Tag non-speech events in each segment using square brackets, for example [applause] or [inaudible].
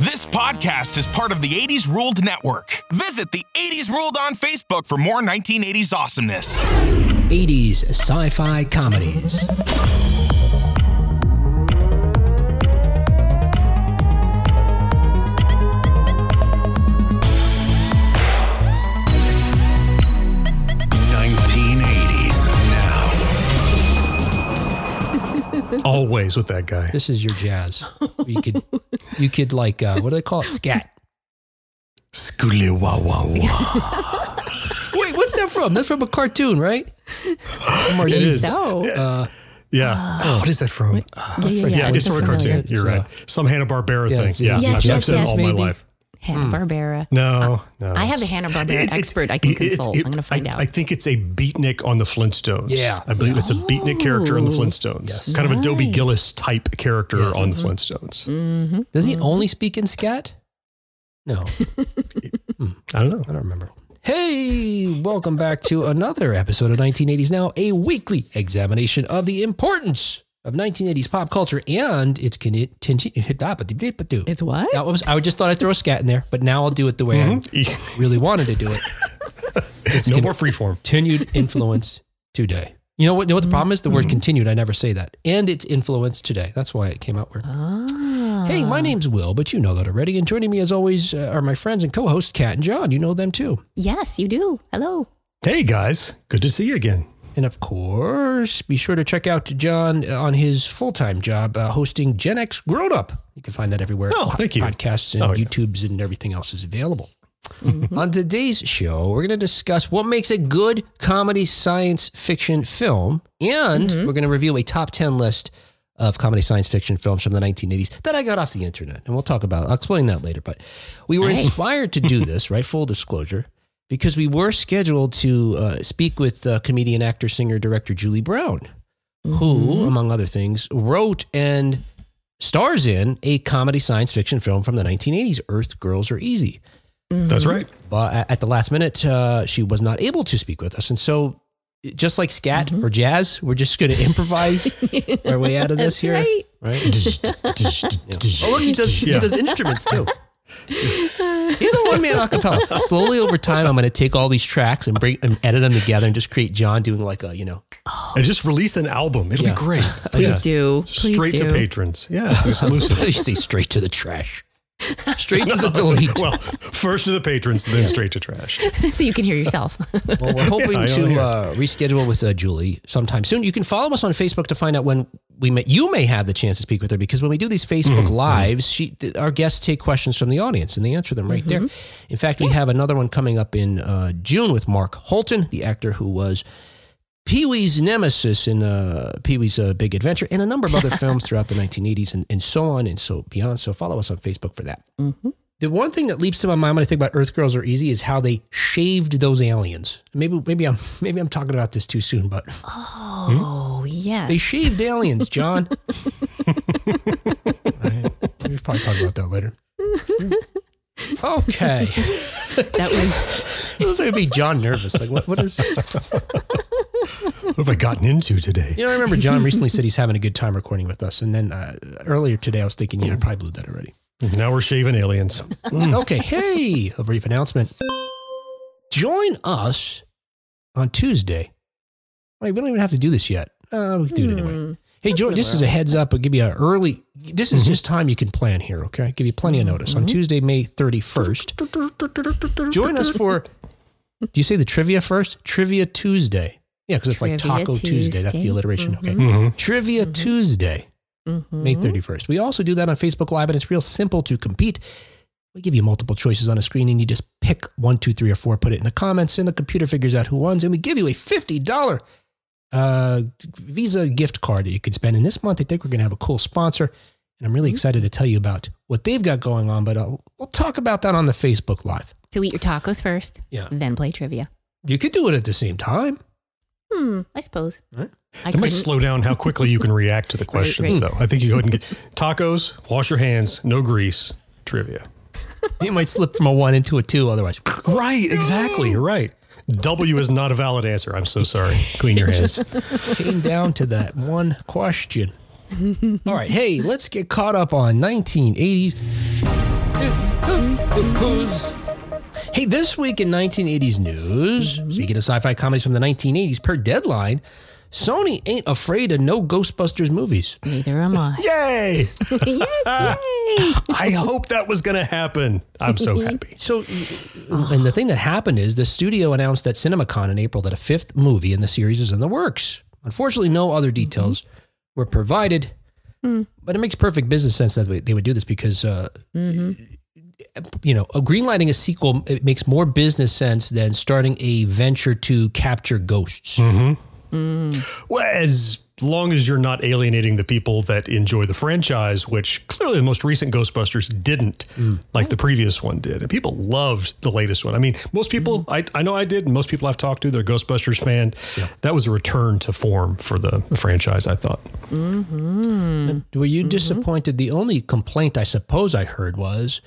This podcast is part of the 80s Ruled Network. Visit the 80s Ruled on Facebook for more 1980s awesomeness. 80s sci fi comedies. Always with that guy. This is your jazz. You could, you could like, uh, what do they call it? Scat. Scoodly wah wah wah. Wait, what's that from? That's from a cartoon, right? From our It youth. is. So, Uh, Yeah. Oh, what is that from? yeah, yeah, yeah. Yeah, it's from a cartoon. You're uh, right. Some Hanna Barbera yeah, thing. Yeah, Yes, I've yes, said it all maybe. my life. Hanna hmm. Barbera. No, uh, no. I have a Hanna Barbera It's- it's- expert I can it's- consult. it- I'm going to find I, out. I think it's a beatnik on the Flintstones. Yeah. I believe it's a oh. beatnik character on the Oh. Flintstones. Yes. Kind of a Dobie Gillis type character Yes. on the mm-hmm. Flintstones. mm-hmm. does he mm-hmm. only speak in scat? No, [laughs] hmm. I don't know. I don't remember. Hey, welcome back to another episode of 1980s Now, a weekly examination of the importance of 1980s pop culture and its continue. It's what? I, was, I just thought I'd throw a scat in there, but now I'll do it the way I [laughs] really wanted to do it. It's no con- more freeform. continued influence [laughs] today. You know what? You know what the problem is? The word continued. I never say that, and its influence today. That's why it came out weird. Ah. Hey, my name's Will, but you know that already. And joining me, as always, uh, are my friends and co-hosts Kat and John. You know them too. Yes, you do. Hello. Hey guys, good to see you again. And of course, be sure to check out John uh, on his full-time job uh, hosting Gen X Grown Up. You can find that everywhere. Oh, thank you. Podcasts and Oh, yeah. YouTubes and everything else is available. Mm-hmm. On today's show, we're going to discuss what makes a good comedy science fiction film, and mm-hmm. we're going to review a top 10 list of comedy science fiction films from the 1980s that I got off the internet. And we'll talk about I'll explain that later. But we were Nice. inspired to do this, right? Full disclosure, because we were scheduled to uh, speak with uh, comedian, actor, singer, director Julie Brown, who, among other things, wrote and stars in a comedy science fiction film from the 1980s, Earth Girls Are Easy. That's Mm-hmm. right. But at the last minute, uh, she was not able to speak with us. And so, just like scat Mm-hmm. or jazz, we're just going to improvise our way out of this [laughs] That's here. right. Right? [laughs] Oh, look, he does, he does instruments too. He's a one man acapella. Slowly over time, I'm going to take all these tracks and bring and edit them together and just create John doing like a, you know, And just release an album. It'll Yeah. be great. [laughs] Please Yeah. do. Please Straight do. to patrons. Yeah, it's [laughs] exclusive. you say straight to the trash, [laughs] straight to the [laughs] delete. well, first to the patrons, then straight to trash. [laughs] so you can hear yourself. Well, we're hoping Yeah, to uh, reschedule with uh, Julie sometime soon. You can follow us on Facebook to find out when we may, you may have the chance to speak with her because when we do these Facebook Mm-hmm. lives, she, th- our guests take questions from the audience and they answer them right there. In fact, we have another one coming up in uh, June with Mark Holton, the actor who was Pee Wee's nemesis in uh, Pee Wee's uh, Big Adventure, and a number of other [laughs] films throughout the 1980s and, and so on and so beyond. So follow us on Facebook for that. The one thing that leaps to my mind when I think about Earth Girls Are Easy is how they shaved those aliens. Maybe maybe I'm [laughs] maybe I'm talking about this too soon, but Oh, yes. they shaved aliens, John. [laughs] Alright, We'll probably talk about that later. Okay, [laughs] That was [laughs] this would be John nervous. Like, what, what is? [laughs] What have I gotten into today? You know, I remember John recently said he's having a good time recording with us, and then uh, earlier today I was thinking, yeah, I probably blew that already. Now we're shaving aliens. Okay, hey, a brief announcement. Join us on Tuesday. Wait, we don't even have to do this yet. Uh, we can do it anyway. Hey, Joe, this is a heads up. I'll give you an early. This is just time you can plan here. Okay, I'll give you plenty of notice on Tuesday, May thirty first. Join us for. Do you say the trivia first? Trivia Tuesday. Yeah, because it's like Taco Tuesday. That's the Tuesday. alliteration. Okay, Mhm. Trivia Tuesday. Mm-hmm. May 31st. We also do that on Facebook Live, and it's real simple to compete. We give you multiple choices on a screen, and you just pick one, two, three, or four, put it in the comments, and the computer figures out who wins. And we give you a $50 uh, Visa gift card that you can spend. And this month, I think we're going to have a cool sponsor, and I'm really excited to tell you about what they've got going on, but I'll, we'll talk about that on the Facebook Live. So eat your tacos first, Yeah. then play trivia. You could do it at the same time. Hmm, I suppose. Right. I That might couldn't. slow down how quickly you can react to the [laughs] questions, right. though. I think you go ahead and get tacos, wash your hands, no grease, trivia. [laughs] You might slip from a one into a two otherwise. Right, exactly. [laughs] You're right. W is not a valid answer. I'm so sorry. Clean your hands. [laughs] came down to that one question. All right, hey, let's get caught up on 1980s. Hey, this week in 1980s news, speaking of sci fi comedies from the 1980s, per deadline, Sony ain't afraid of no Ghostbusters movies. Neither am I. [laughs] Yay! [laughs] yes, yay. I hope that was going to happen. I'm so [laughs] happy. So, and the thing that happened is the studio announced at CinemaCon in April that a fifth movie in the series is in the works. Unfortunately, no other details were provided, hmm. but it makes perfect business sense that they- they would do this because, uh, mm-hmm. you know, a greenlighting a sequel it makes more business sense than starting a venture to capture ghosts. Mm-hmm. Mm. Well, as long as you're not alienating the people that enjoy the franchise, which clearly the most recent Ghostbusters didn't, mm. like the previous one did. And people loved the latest one. I mean, most people, mm-hmm. I, I know I did, and most people I've talked to, they're Ghostbusters fan. That was a return to form for the, the franchise, I thought. Mm-hmm. Were you mm-hmm. disappointed? The only complaint I suppose I heard was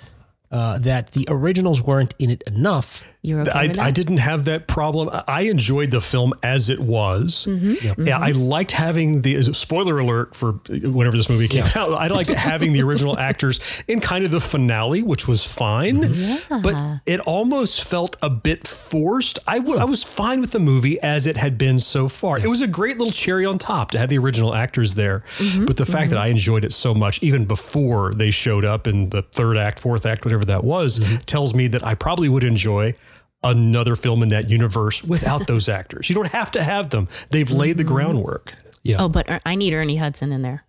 uh, that the originals weren't in it enough. You're okay I, with that? I didn't have that problem. I- I enjoyed the film as it was. Mm-hmm. Yeah, I mm-hmm. liked having the spoiler alert for uh, whenever this movie came out. I liked having the original [laughs] actors in kind of the finale, which was fine. Yeah. But it almost felt a bit forced. I I was fine with the movie as it had been so far. It was a great little cherry on top to have the original actors there. Mm-hmm. But the fact that I enjoyed it so much, even before they showed up in the third act, fourth act, whatever that was, tells me that I probably would enjoy another film in that universe without those [laughs] actors. You don't have to have them. They've laid the groundwork. Yeah. Oh, but Er- I need Ernie Hudson in there.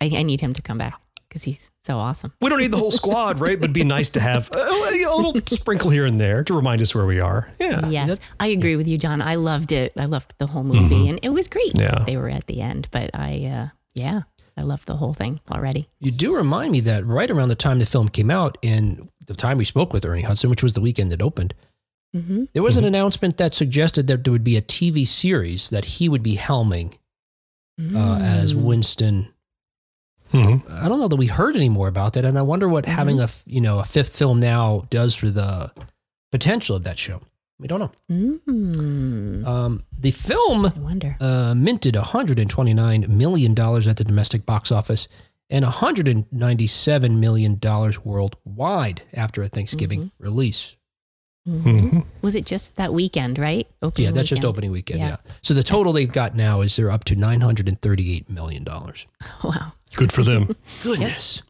I, I need him to come back because he's so awesome. We don't need the whole squad, right? But it'd be nice to have a, a little [laughs] sprinkle here and there to remind us where we are. Yeah. Yes, I agree with you, John. I loved it. I loved the whole movie, and it was great. Yeah. that they were at the end, but I, uh, yeah, I loved the whole thing already. You do remind me that right around the time the film came out and the time we spoke with Ernie Hudson, which was the weekend it opened, hmm there was an announcement that suggested that there would be a TV series that he would be helming uh, as Winston. Mhm. I don't know that we heard any more about that, and I wonder what having a f- you know a fifth film now does for the potential of that show. We don't know. Mm. Um, the film I wonder. uh, minted 129 million dollars at the domestic box office and 197 million dollars worldwide after a Thanksgiving release. Mhm. Was it just that weekend, right? Opening Yeah, that's just opening weekend. Yeah. Yeah. So the total they've got now is they're up to 938 million dollars. [laughs] Wow. Good for them. [laughs] Goodness.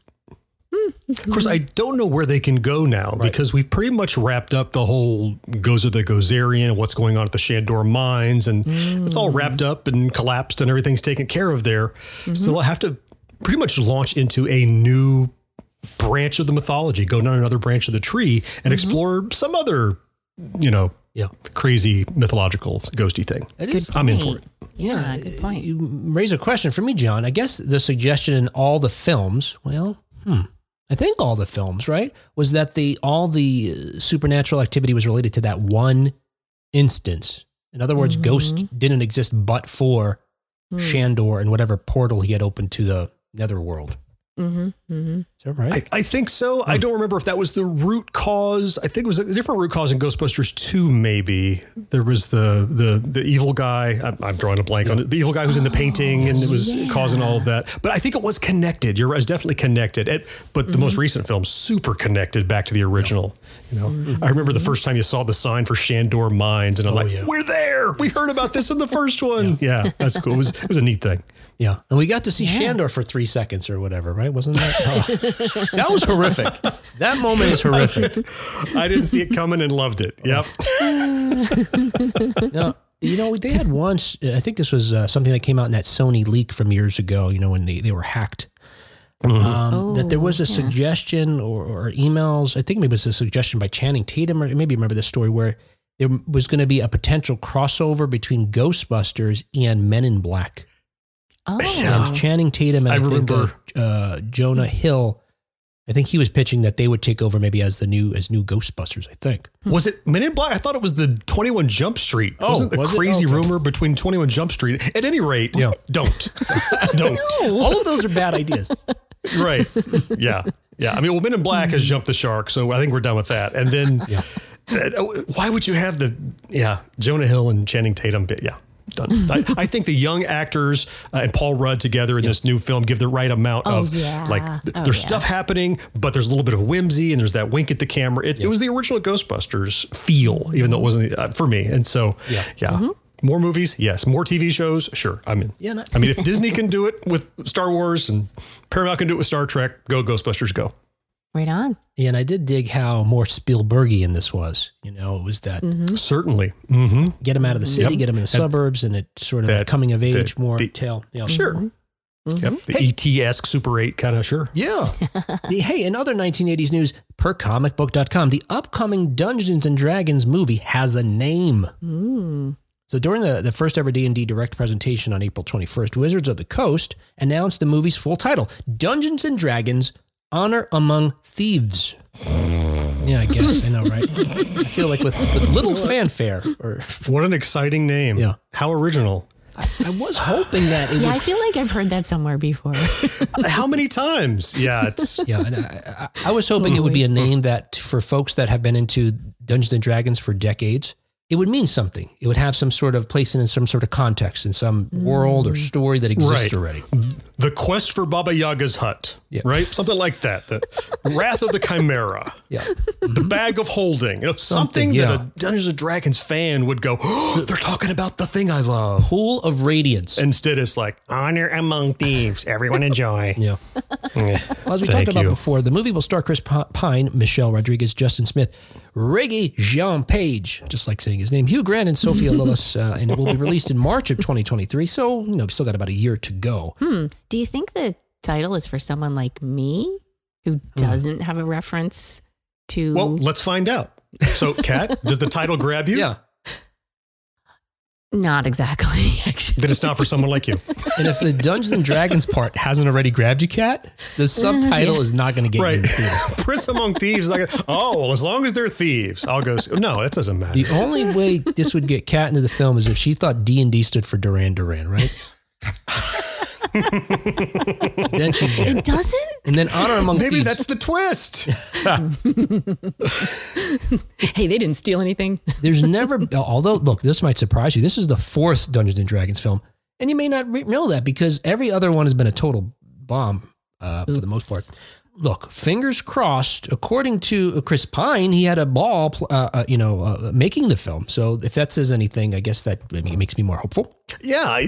Mm-hmm. Of course, I don't know where they can go now because we've pretty much wrapped up the whole goes Gozer the Gozerian and what's going on at the Shandor mines, and it's all mm. wrapped up and collapsed, and everything's taken care of there. Mm-hmm. So they'll have to pretty much launch into a new branch of the mythology, go down another branch of the tree, and explore some other, you know, Yeah. crazy mythological ghosty thing. Good. I'm in for it. Yeah, good point. You raise a question for me, John. I guess the suggestion in all the films, well, hmm, I think all the films, right, was that the all the uh, supernatural activity was related to that one instance. In other words, Ghost didn't exist but for Shandor and whatever portal he had opened to the netherworld. Mm-hmm, mm-hmm. Is that right? I, I think so. I don't remember if that was the root cause. I think it was a different root cause in Ghostbusters 2, maybe. There was the the the evil guy. I'm, I'm drawing a blank on it. The evil guy who's in the painting and it was causing all of that. But I think it was connected. You're right. It's definitely connected. It, but the most recent film, super connected back to the original. You know, I remember the first time you saw the sign for Shandor Mines and I'm like, yeah. we're there. We heard about this in the first one. Yeah, that's cool. It was, it was a neat thing. Yeah. And we got to see Shandor for three seconds or whatever, right? Wasn't that? Oh, that was horrific. That moment is horrific. I didn't see it coming and loved it. Yep. [laughs] No, you know, they had once, I think this was uh, something that came out in that Sony leak from years ago, you know, when they, they were hacked. Um, that there was a Oh, yeah. suggestion or, or emails, I think maybe it was a suggestion by Channing Tatum, or maybe you remember the story where there was going to be a potential crossover between Ghostbusters and Men in Black. Oh, And Channing Tatum and I, I think uh, remember. uh, Jonah Hill, I think he was pitching that they would take over maybe as the new as new Ghostbusters. I think. Was it Men in Black? I thought it was the 21 Jump Street. Oh, Wasn't the was it? crazy Okay. rumor between 21 Jump Street? At any rate, Yeah. don't. [laughs] don't. All of those are bad ideas. [laughs] Right. Yeah. Yeah. I mean, well, Men in Black has jumped the shark, so I think we're done with that. And then, uh, why would you have the, yeah, Jonah Hill and Channing Tatum? bit? Yeah. Done. I, I think the young actors uh, and Paul Rudd together in this new film give the right amount Oh, of yeah. like th- Oh, there's yeah. stuff happening, but there's a little bit of whimsy and there's that wink at the camera. It, it was the original Ghostbusters feel, even though it wasn't uh, for me. And so, yeah, yeah. Mm-hmm. More movies, yes. More TV shows, sure. I'm in. Yeah, no- I mean, if Disney can do it with Star Wars and Paramount can do it with Star Trek, go Ghostbusters, go. Right on. Yeah, and I did dig how more Spielbergian this was. You know, it was that Mm-hmm. Certainly. hmm get him out of the city, Yep. get him in the suburbs, and it sort of a that- coming of age that- more the- tale. Yeah. Sure. Yep. The ET esque Super 8 kind of sure. Yeah. [laughs] The- hey, in other 1980s news, per comicbook.com, the upcoming Dungeons and Dragons movie has a name. Mm. So during the, the first ever D&D direct presentation on April 21st, Wizards of the Coast announced the movie's full title, Dungeons and Dragons Honor Among Thieves. Yeah, I guess. I know, right? I feel like with, with little fanfare or What an exciting name. Yeah. How original. I, I was hoping that it Yeah, would I feel like I've heard that somewhere before. [laughs] How many times? Yeah, it's [laughs] Yeah, and I, I, I was hoping it would be a name that for folks that have been into Dungeons and Dragons for decades, it would mean something. It would have some sort of place in some sort of context in some world or mm. story that exists Right. already. the quest for Baba Yaga's hut, Yeah. right? Something like that. The Wrath of the Chimera, [laughs] Yeah, the Bag of Holding. You know, something, Something, that a Dungeons and Dragons fan would go, oh, "They're talking about the thing I love." Pool of Radiance. Instead, it's like honor among thieves. Everyone enjoy. [laughs] yeah. Yeah. Well, as we Thank talked about you. before, the movie will star Chris P- Pine, Michelle Rodriguez, Justice Smith, Regé-Jean Page, just like saying his name, Hugh Grant, and Sophia [laughs] Lillis, uh, and it will be released in March of 2023. So, you know, we've still got about a year to go. Hmm. Do you think the title is for someone like me who hmm. doesn't have a reference to? Well, let's find out. So, [laughs] Kat, does the title grab you? Yeah. not exactly, [laughs] actually. Then it's not for someone like you. And if the Dungeons and Dragons part hasn't already grabbed you, Kat, the uh, subtitle is not going to get you Right. the theater. [laughs] Prince among thieves. Like, oh, well, as long as they're thieves, I'll go. s- No, that doesn't matter. The only way this would get Kat into the film is if she thought D and D stood for Duran Duran, right? Then she's there. It doesn't? And then Honor Among thieves. Maybe Thieves. that's the twist. [laughs] Hey, they didn't steal anything. There's [laughs] never, although, look, this might surprise you. This is the fourth Dungeons and Dragons film. And you may not re- know that because every other one has been a total bomb uh, for the most part. Look, fingers crossed. According to Chris Pine, he had a ball, uh, uh, you know, uh, making the film. So if that says anything, I guess that I mean, it makes me more hopeful. Yeah.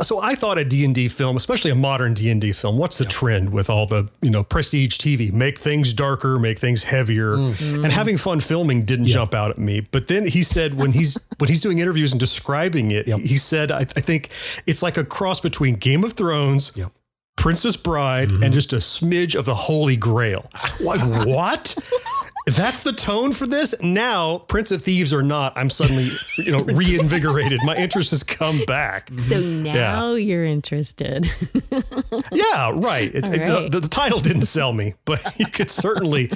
So I thought a D&D film, especially a modern D&D film, what's the trend with all the, you know, prestige TV? Make things darker, make things heavier. Mm. And mm. having fun filming didn't jump out at me. But then he said when he's [laughs] when he's doing interviews and describing it, he said I, I think it's like a cross between Game of Thrones, Yep. Princess Bride, and mm-hmm. just a smidge of the Holy Grail. [laughs] Like what? That's the tone for this. Now, Prince of Thieves or not, I'm suddenly, you know, [laughs] reinvigorated. My interest has come back. So now you're interested. [laughs] Yeah, right. It, All it- the- the, the title didn't sell me, but [laughs] you could certainly,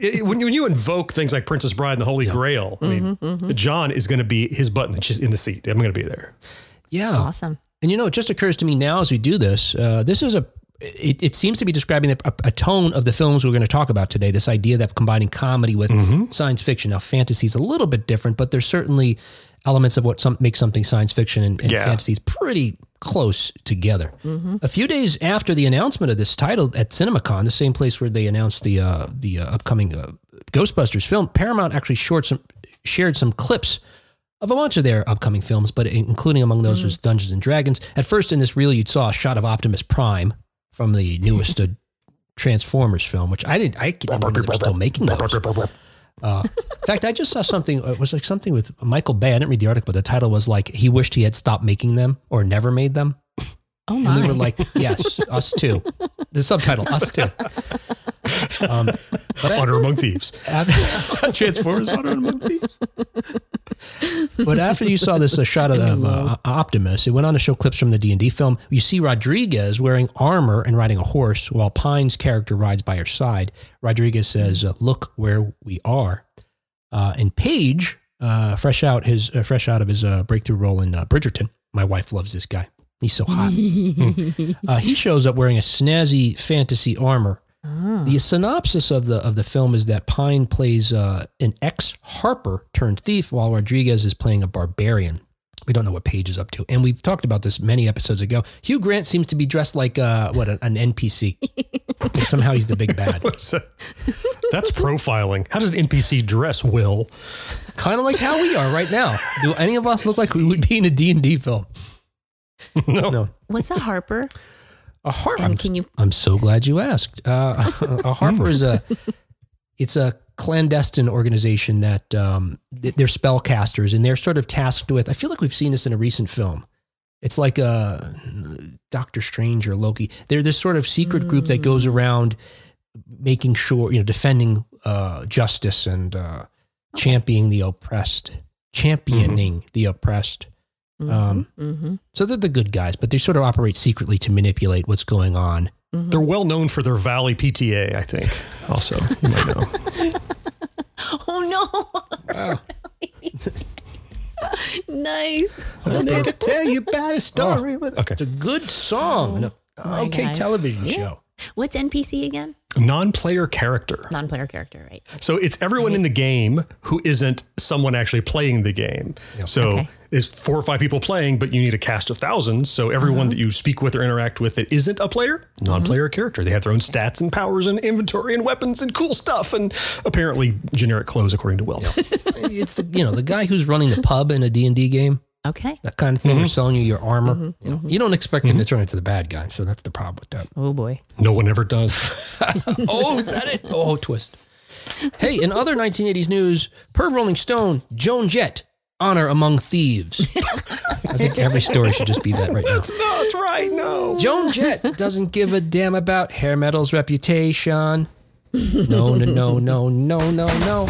it, when, you, when you invoke things like Princess Bride and the Holy Grail, I mean, Mm-hmm, John is going to be his button just in the seat. I'm going to be there. Yeah. awesome. And you know, it just occurs to me now as we do this, uh, this is a, it, it seems to be describing a, a tone of the films we're going to talk about today. This idea that combining comedy with science fiction. Now, fantasy is a little bit different, but there's certainly elements of what some, makes something science fiction and, and Yeah. fantasy is pretty close together. A few days after the announcement of this title at CinemaCon, the same place where they announced the uh, the uh, upcoming uh, Ghostbusters film, Paramount actually short some, shared some clips of a bunch of their upcoming films, but including among those was Dungeons and Dragons. At first, in this reel, you'd saw a shot of Optimus Prime from the newest uh, Transformers film, which I didn't. I didn't remember they were still making those. Uh, in fact, I just saw something. It was like something with Michael Bay. I didn't read the article, but the title was like he wished he had stopped making them or never made them. Oh And my. we were like, yes, us too. The subtitle, us too. Um, Honor among thieves. after, [laughs] Transformers Honor Among Thieves. but after you saw this uh, shot of uh, Optimus, it went on to show clips from the D and D film. You see Rodriguez wearing armor and riding a horse, while Pine's character rides by her side. Rodriguez says, uh, "Look where we are," uh, and Page, uh, fresh out his uh, fresh out of his uh, breakthrough role in uh, Bridgerton. My wife loves this guy. He's so hot. uh, he shows up wearing a snazzy fantasy armor. The synopsis of the of the film is that Pine plays uh, an ex harper turned thief, while Rodriguez is playing a barbarian. We don't know what Page is up to. And we've talked about this many episodes ago. Hugh Grant seems to be dressed like uh, what an, an NPC. But somehow he's the big bad. [laughs] That? That's profiling. How does an NPC dress, Will? kind of like how we are right now. Do any of us look like we would be in a D&D film? [laughs] No. No. What's a Harper? A harper. And can you? I'm so glad you asked. Uh, a harper is a [laughs] it's a clandestine organization that um, they're spellcasters and they're sort of tasked with. I feel like we've seen this in a recent film. It's like a Doctor Strange or Loki. They're this sort of secret group that goes around making sure you know defending uh, justice and uh, championing the oppressed, championing the oppressed. Um, hmm so they're the good guys, but they sort of operate secretly to manipulate what's going on. They're well known for their Valley PTA, I think. Also, you might know. [laughs] Oh no! [laughs] nice. I'm there to tell you about a story. but okay. It's a good song. and a my okay gosh. television Yeah. show. What's NPC again? Non-player character. Non-player character, right? So it's everyone in the game who isn't someone actually playing the game. So Okay. it's four or five people playing, but you need a cast of thousands. So everyone that uh-huh. you speak with or interact with that isn't a player, mm-hmm. non-player character. They have their own stats and powers and inventory and weapons and cool stuff and apparently generic clothes, according to Will. [laughs] It's the you know the guy who's running the pub in a D and D game. Okay. That kind of thing. They're mm-hmm. selling you your armor. Mm-hmm. You know, mm-hmm. you don't expect him to turn into the bad guy, so that's the problem with that. Oh boy. No one ever does. [laughs] oh, is that it? Oh, twist. Hey, in other 1980s news, per Rolling Stone, Joan Jett, honor among thieves. [laughs] I think every story should just be that right now. no, that's right. No. Joan Jett doesn't give a damn about hair metal's reputation. No, no, no, no, no, no, no.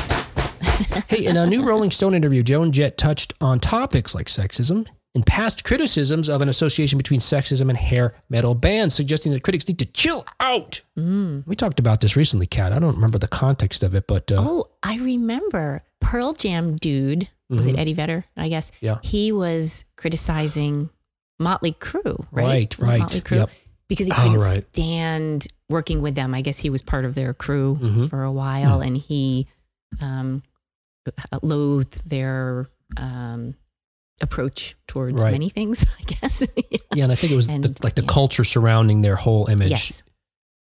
Hey, in a new Rolling Stone interview, Joan Jett touched on topics like sexism and past criticisms of an association between sexism and hair metal bands, suggesting that critics need to chill out. We talked about this recently, Kat. I don't remember the context of it, but uh, Oh, I remember Pearl Jam dude. Was it Eddie Vedder? I guess. Mm-hmm. Yeah. He was criticizing Motley Crue, right? Right, right. Motley Crue? Yep. Because he Oh, couldn't right. stand working with them. I guess he was part of their crew Mhm. for a while, and he um, [laughs] loathed their um, approach towards Right. many things. [laughs] I guess. [laughs] yeah, and I think it was the, like the yeah. culture surrounding their whole image, yes.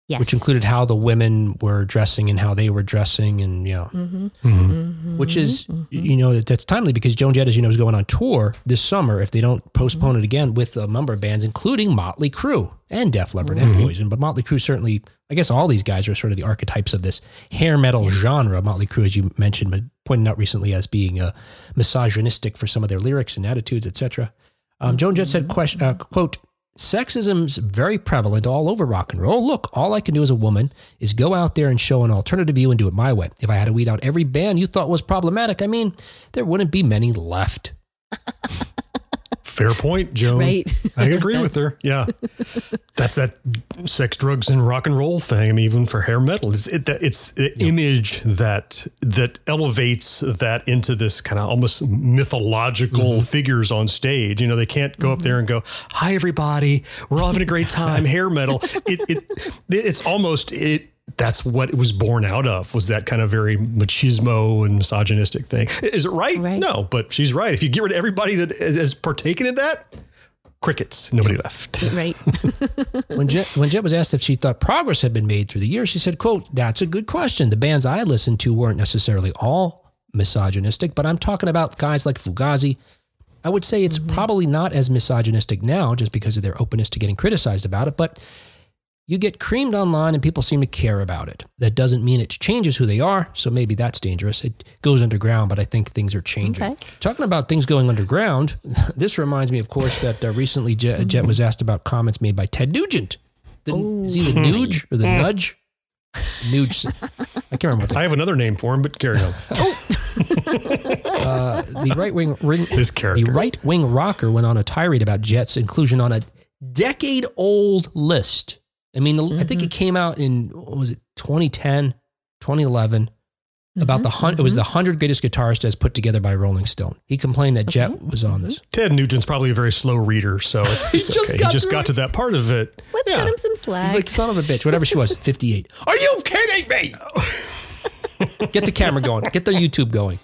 Yes. which included how the women were dressing and how they were dressing, and yeah. hmm Mhm. which is you know that's timely because Joan Jett, as you know, is going on tour this summer. If they don't postpone it again with a number of bands, including Motley Crue and Def Leppard and Poison, but Motley Crue certainly, I guess, all these guys are sort of the archetypes of this hair metal genre. Motley Crue, as you mentioned, but pointed out recently as being uh, misogynistic for some of their lyrics and attitudes, etc. Um, Joan Jett said, uh, "quote." Sexism's very prevalent all over rock and roll. Look, all I can do as a woman is go out there and show an alternative view and do it my way. If I had to weed out every band you thought was problematic, I mean, there wouldn't be many left. [laughs] Fair point, Joan. Right. I agree with her. [laughs] Yeah. That's that sex, drugs, and rock and roll thing. I mean, even for hair metal, it's it, it's the image that that elevates that into this kind of almost mythological mm-hmm. figures on stage. You know, they can't go up mm-hmm. there and go, "Hi, everybody, we're all having a great time." [laughs] hair metal. It, it it's almost it. That's what it was born out of. Was that kind of very machismo and misogynistic thing? Is it right? Right. No, but she's right. If you get rid of everybody that has partaken in that, crickets, nobody left. [laughs] right. [laughs] When Jett, when Jett was asked if she thought progress had been made through the years, she said, quote, that's a good question. The bands I listened to weren't necessarily all misogynistic, but I'm talking about guys like Fugazi. I would say it's mm-hmm. probably not as misogynistic now just because of their openness to getting criticized about it, but you get creamed online and people seem to care about it. That doesn't mean it changes who they are, so maybe that's dangerous. It goes underground, but I think things are changing. Okay. Talking about things going underground, [laughs] this reminds me, of course, that uh, recently Jett, Jett was [laughs] asked about comments made by Ted Nugent. The, is he the Nuge or the [laughs] Nudge? Nuge. I can't remember. What I have another name for him, but carry on. the, uh, the right wing ring. This The right wing rocker went on a tirade about Jett's inclusion on a decade old list. I mean, the, I think it came out in, what was it, 2010, 2011, about the hun- it was the 100 greatest guitarists as put together by Rolling Stone. He complained that Jett was on this. Ted Nugent's probably a very slow reader, so [laughs] it's, it's just okay. got he just got to that part of it. Let's Yeah. cut him some slack. He's like, son of a bitch, whatever she was, [laughs] 58. Are you kidding me? [laughs] Get the camera going. Get the YouTube going.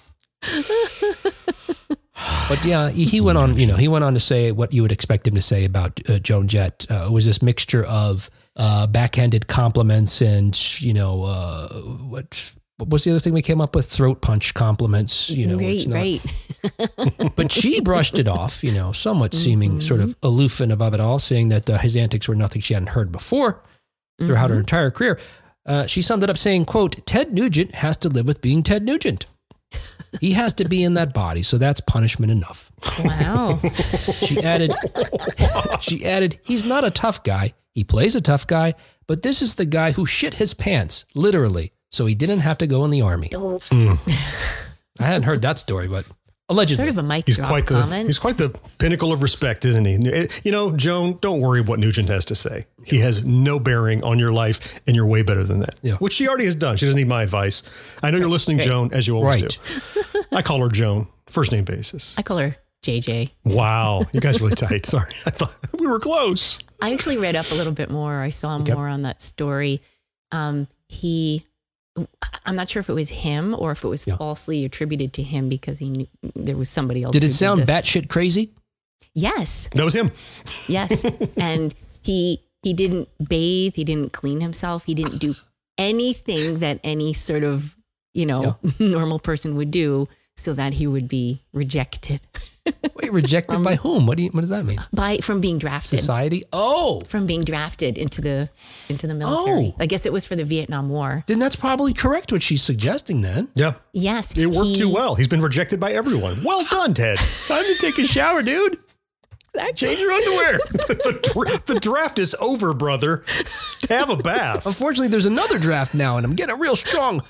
But yeah, he, he went on. You know, he went on to say what you would expect him to say about uh, Joan Jett. Uh, it was this mixture of uh, backhanded compliments and you know uh, what. What was the other thing we came up with? Throat punch compliments. You know, right, it's not- right. [laughs] but she brushed it off, you know, somewhat seeming sort of aloof and above it all, saying that uh, his antics were nothing she hadn't heard before throughout her entire career. Uh, she summed it up saying, quote, Ted Nugent has to live with being Ted Nugent. He has to be in that body, so that's punishment enough. Wow. [laughs] She added, she added, he's not a tough guy. He plays a tough guy, but this is the guy who shit his pants, literally, so he didn't have to go in the army. Oh, I hadn't heard that story, but allegedly. sort of a mic He's drop quite the comment. he's quite the pinnacle of respect, isn't he? You know, Joan, don't worry what Nugent has to say. He has no bearing on your life, and you're way better than that. Yeah. Which she already has done. She doesn't need my advice. I know you're listening, Joan, as you always Right. do. I call her Joan, first name basis. I call her JJ. Wow, you guys are really [laughs] tight. Sorry, I thought we were close. I actually read up a little bit more. I saw more on that story. Um, he, I'm not sure if it was him or if it was Yeah. falsely attributed to him because he knew there was somebody else. Did it sound this. batshit crazy? Yes, That was him. yes. [laughs] and he he didn't bathe. He didn't clean himself. He didn't do anything that any sort of you know [laughs] normal person would do so that he would be rejected [laughs] Wait, rejected by whom? What do you, what does that mean? by from being drafted. Society? Oh, From being drafted into the into the military. Oh. I guess it was for the Vietnam War. then that's probably correct what she's suggesting then. Yeah, Yes, it worked he- too well. He's been rejected by everyone. Well done, Ted. [laughs] Time to take a shower, dude. Change your underwear. [laughs] the, dra- the draft is over, brother. Have a bath. Unfortunately, there's another draft now, and I'm getting a real strong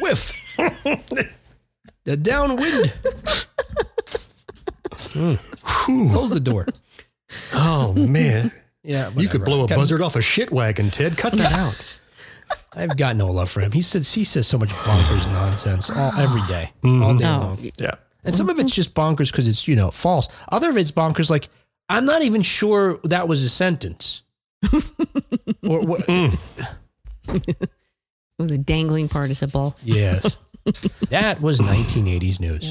whiff. [laughs] the downwind. Mm. Close the door. Oh man, Yeah, you could blow a Got- buzzard off a shit wagon, Ted. Cut that out. [laughs] I've got no love for him. He says he says so much bonkers nonsense all every day, all day Oh. long. Yeah. And some of it's just bonkers because it's, you know, false. Other of it's bonkers like, I'm not even sure that was a sentence. [laughs] or what? It was a dangling participle. Yes. [laughs] that was 1980s news. It's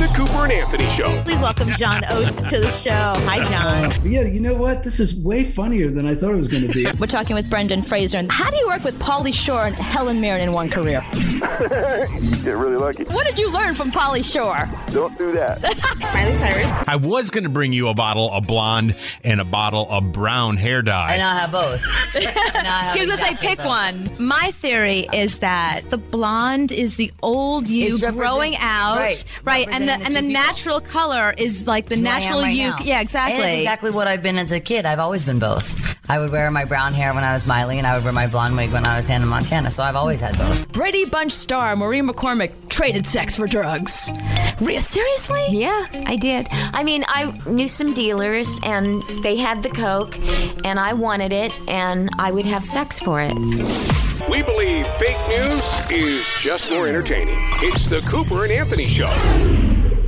the Cooper and Anthony Show. Please welcome John Oates to the show. Hi, John. Yeah, you know what? This is way funnier than I thought it was going to be. [laughs] We're talking with Brendan Fraser. And how do you work with Pauly Shore and Helen Mirren in one career? [laughs] You get really lucky. What did you learn from Pauly Shore? Don't do that. [laughs] Miley Cyrus. I was going to bring you a bottle of blonde and a bottle of brown hair dye. I now have both. I now have Here's what I pick both. one. My theory is that the blonde is the old you It's represent- growing out, right, right, and the and the people. natural color is like the Who natural right you. now. Yeah, exactly. it's exactly what I've been as a kid. I've always been both. I would wear my brown hair when I was Miley, and I would wear my blonde wig when I was Hannah Montana. So I've always had both. Brady Bunch star Maureen McCormick traded sex for drugs. Re- seriously? Yeah, I did. I mean, I knew some dealers and they had the Coke and I wanted it and I would have sex for it. We believe fake news is just more entertaining. It's the Cooper and Anthony Show.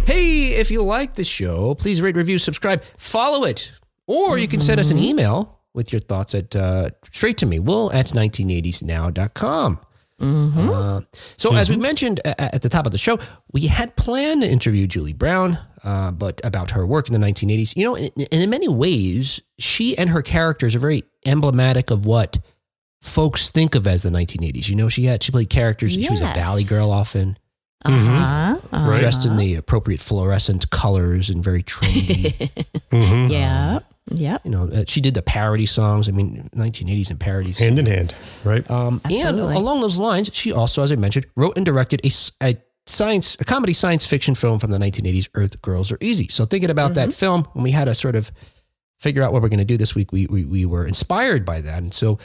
Hey, if you like the show, please rate, review, subscribe, follow it. Or you can send us an email with your thoughts at uh, straight to me, will at 1980snow.com. Uh, so, as we mentioned a- a- at the top of the show, we had planned to interview Julie Brown, uh, but about her work in the 1980s. You know, and and in many ways, she and her characters are very emblematic of what folks think of as the 1980s. You know, she had she played characters. She was a valley girl often Uh-huh. uh-huh. Right. dressed in the appropriate fluorescent colors and very trendy. [laughs] Mhm. Yeah. Yeah. you know, uh, she did the parody songs. I mean, 1980s and parodies. Hand in hand, right? Um, and along those lines, she also, as I mentioned, wrote and directed a science, a comedy science fiction film from the 1980s, Earth Girls Are Easy. So thinking about that film, when we had to sort of figure out what we're going to do this week, we, we, we were inspired by that. And so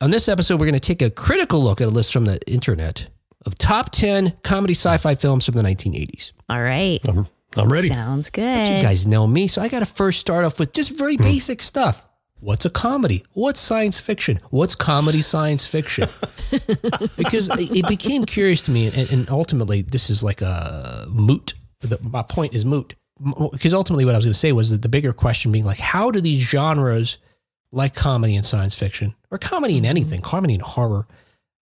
on this episode, we're going to take a critical look at a list from the internet of top 10 comedy sci-fi films from the 1980s. All right. I'm, I'm ready. Sounds good. You guys know me, so I got to first start off with just very hmm. basic stuff. What's a comedy? What's science fiction? What's comedy science fiction? [laughs] because it it became curious to me, and, and ultimately, this is like a moot. The, my point is moot. Because ultimately, what I was going to say was that the bigger question being like, how do these genres, like comedy and science fiction, or comedy and mm-hmm. anything, comedy and horror,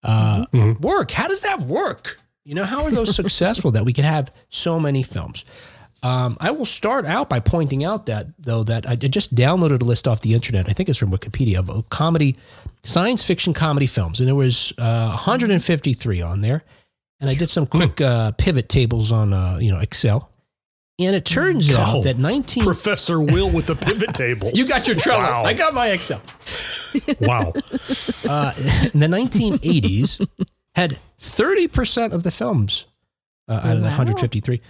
uh, work? How does that work? You know, how are those [laughs] successful that we could have so many films? Um, I will start out by pointing out that, though, that I just downloaded a list off the internet. I think it's from Wikipedia of comedy, science fiction comedy films, and there was uh, 153 on there. And I did some quick uh, pivot tables on, uh, you know, Excel. And it turns Oh, out that 19 Professor Will with the pivot [laughs] tables. you got your Trello. Wow. I got my Excel. wow. [laughs] Uh, in the 1980s, had 30% of the films uh, out of the 153,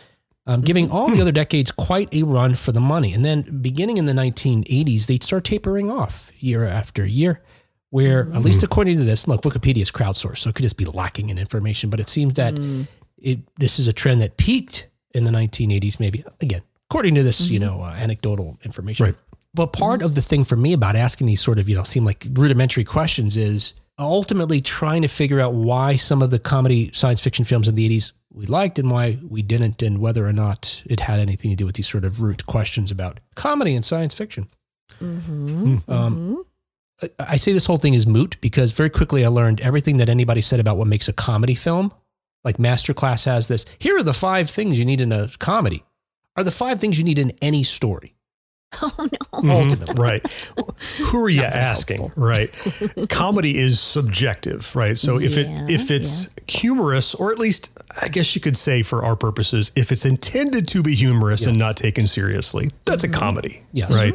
um, giving all the other decades quite a run for the money. And then beginning in the 1980s, they'd start tapering off year after year. Where, at least according to this, look, Wikipedia is crowdsourced, so it could just be lacking in information. But it seems that it this is a trend that peaked in the 1980s, maybe again, according to this, you know, uh, anecdotal information. Right. But part of the thing for me about asking these sort of, you know, seem like rudimentary questions is ultimately trying to figure out why some of the comedy science fiction films in the 80s we liked and why we didn't, and whether or not it had anything to do with these sort of root questions about comedy and science fiction. Hmm. Um, I say this whole thing is moot because very quickly I learned everything that anybody said about what makes a comedy film. Like Masterclass has this. Here are the five things you need in a comedy. Are the five things you need in any story. [laughs] Oh no. Mm-hmm. Ultimately, Right. Who are you asking? Right. [laughs] Comedy is subjective, right? So if it if it's humorous, or at least I guess you could say for our purposes, if it's intended to be humorous and not taken seriously, that's a comedy. Yes. Right.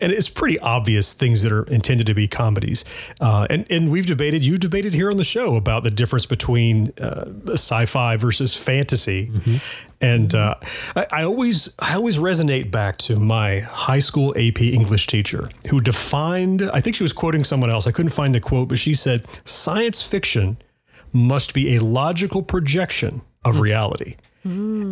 And it's pretty obvious things that are intended to be comedies. Uh, and and we've debated, you debated here on the show about the difference between uh, sci-fi versus fantasy. Mm-hmm. And uh, I, I always I always resonate back to my high school AP English teacher who defined I think she was quoting someone else. I couldn't find the quote, but she said science fiction must be a logical projection of reality.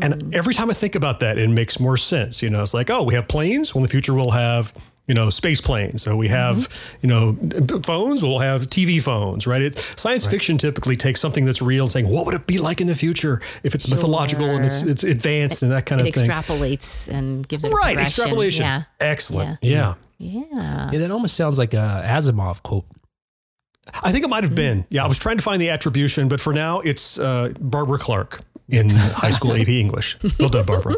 And every time I think about that, it makes more sense. You know, it's like, oh, we have planes. Well, in the future, we'll have, you know, space planes. So we have, you know, phones. We'll have TV phones, right? It's science fiction typically takes something that's real and saying, what would it be like in the future if it's mythological and it's it's advanced and that kind of thing. extrapolates and gives it Right, extrapolation. Yeah. Excellent. Yeah. Yeah. Yeah, that almost sounds like a Asimov quote. I think it might have been. Yeah, I was trying to find the attribution, but for now, it's uh, Barbara Clark in [laughs] high school AP English. Well done, Barbara.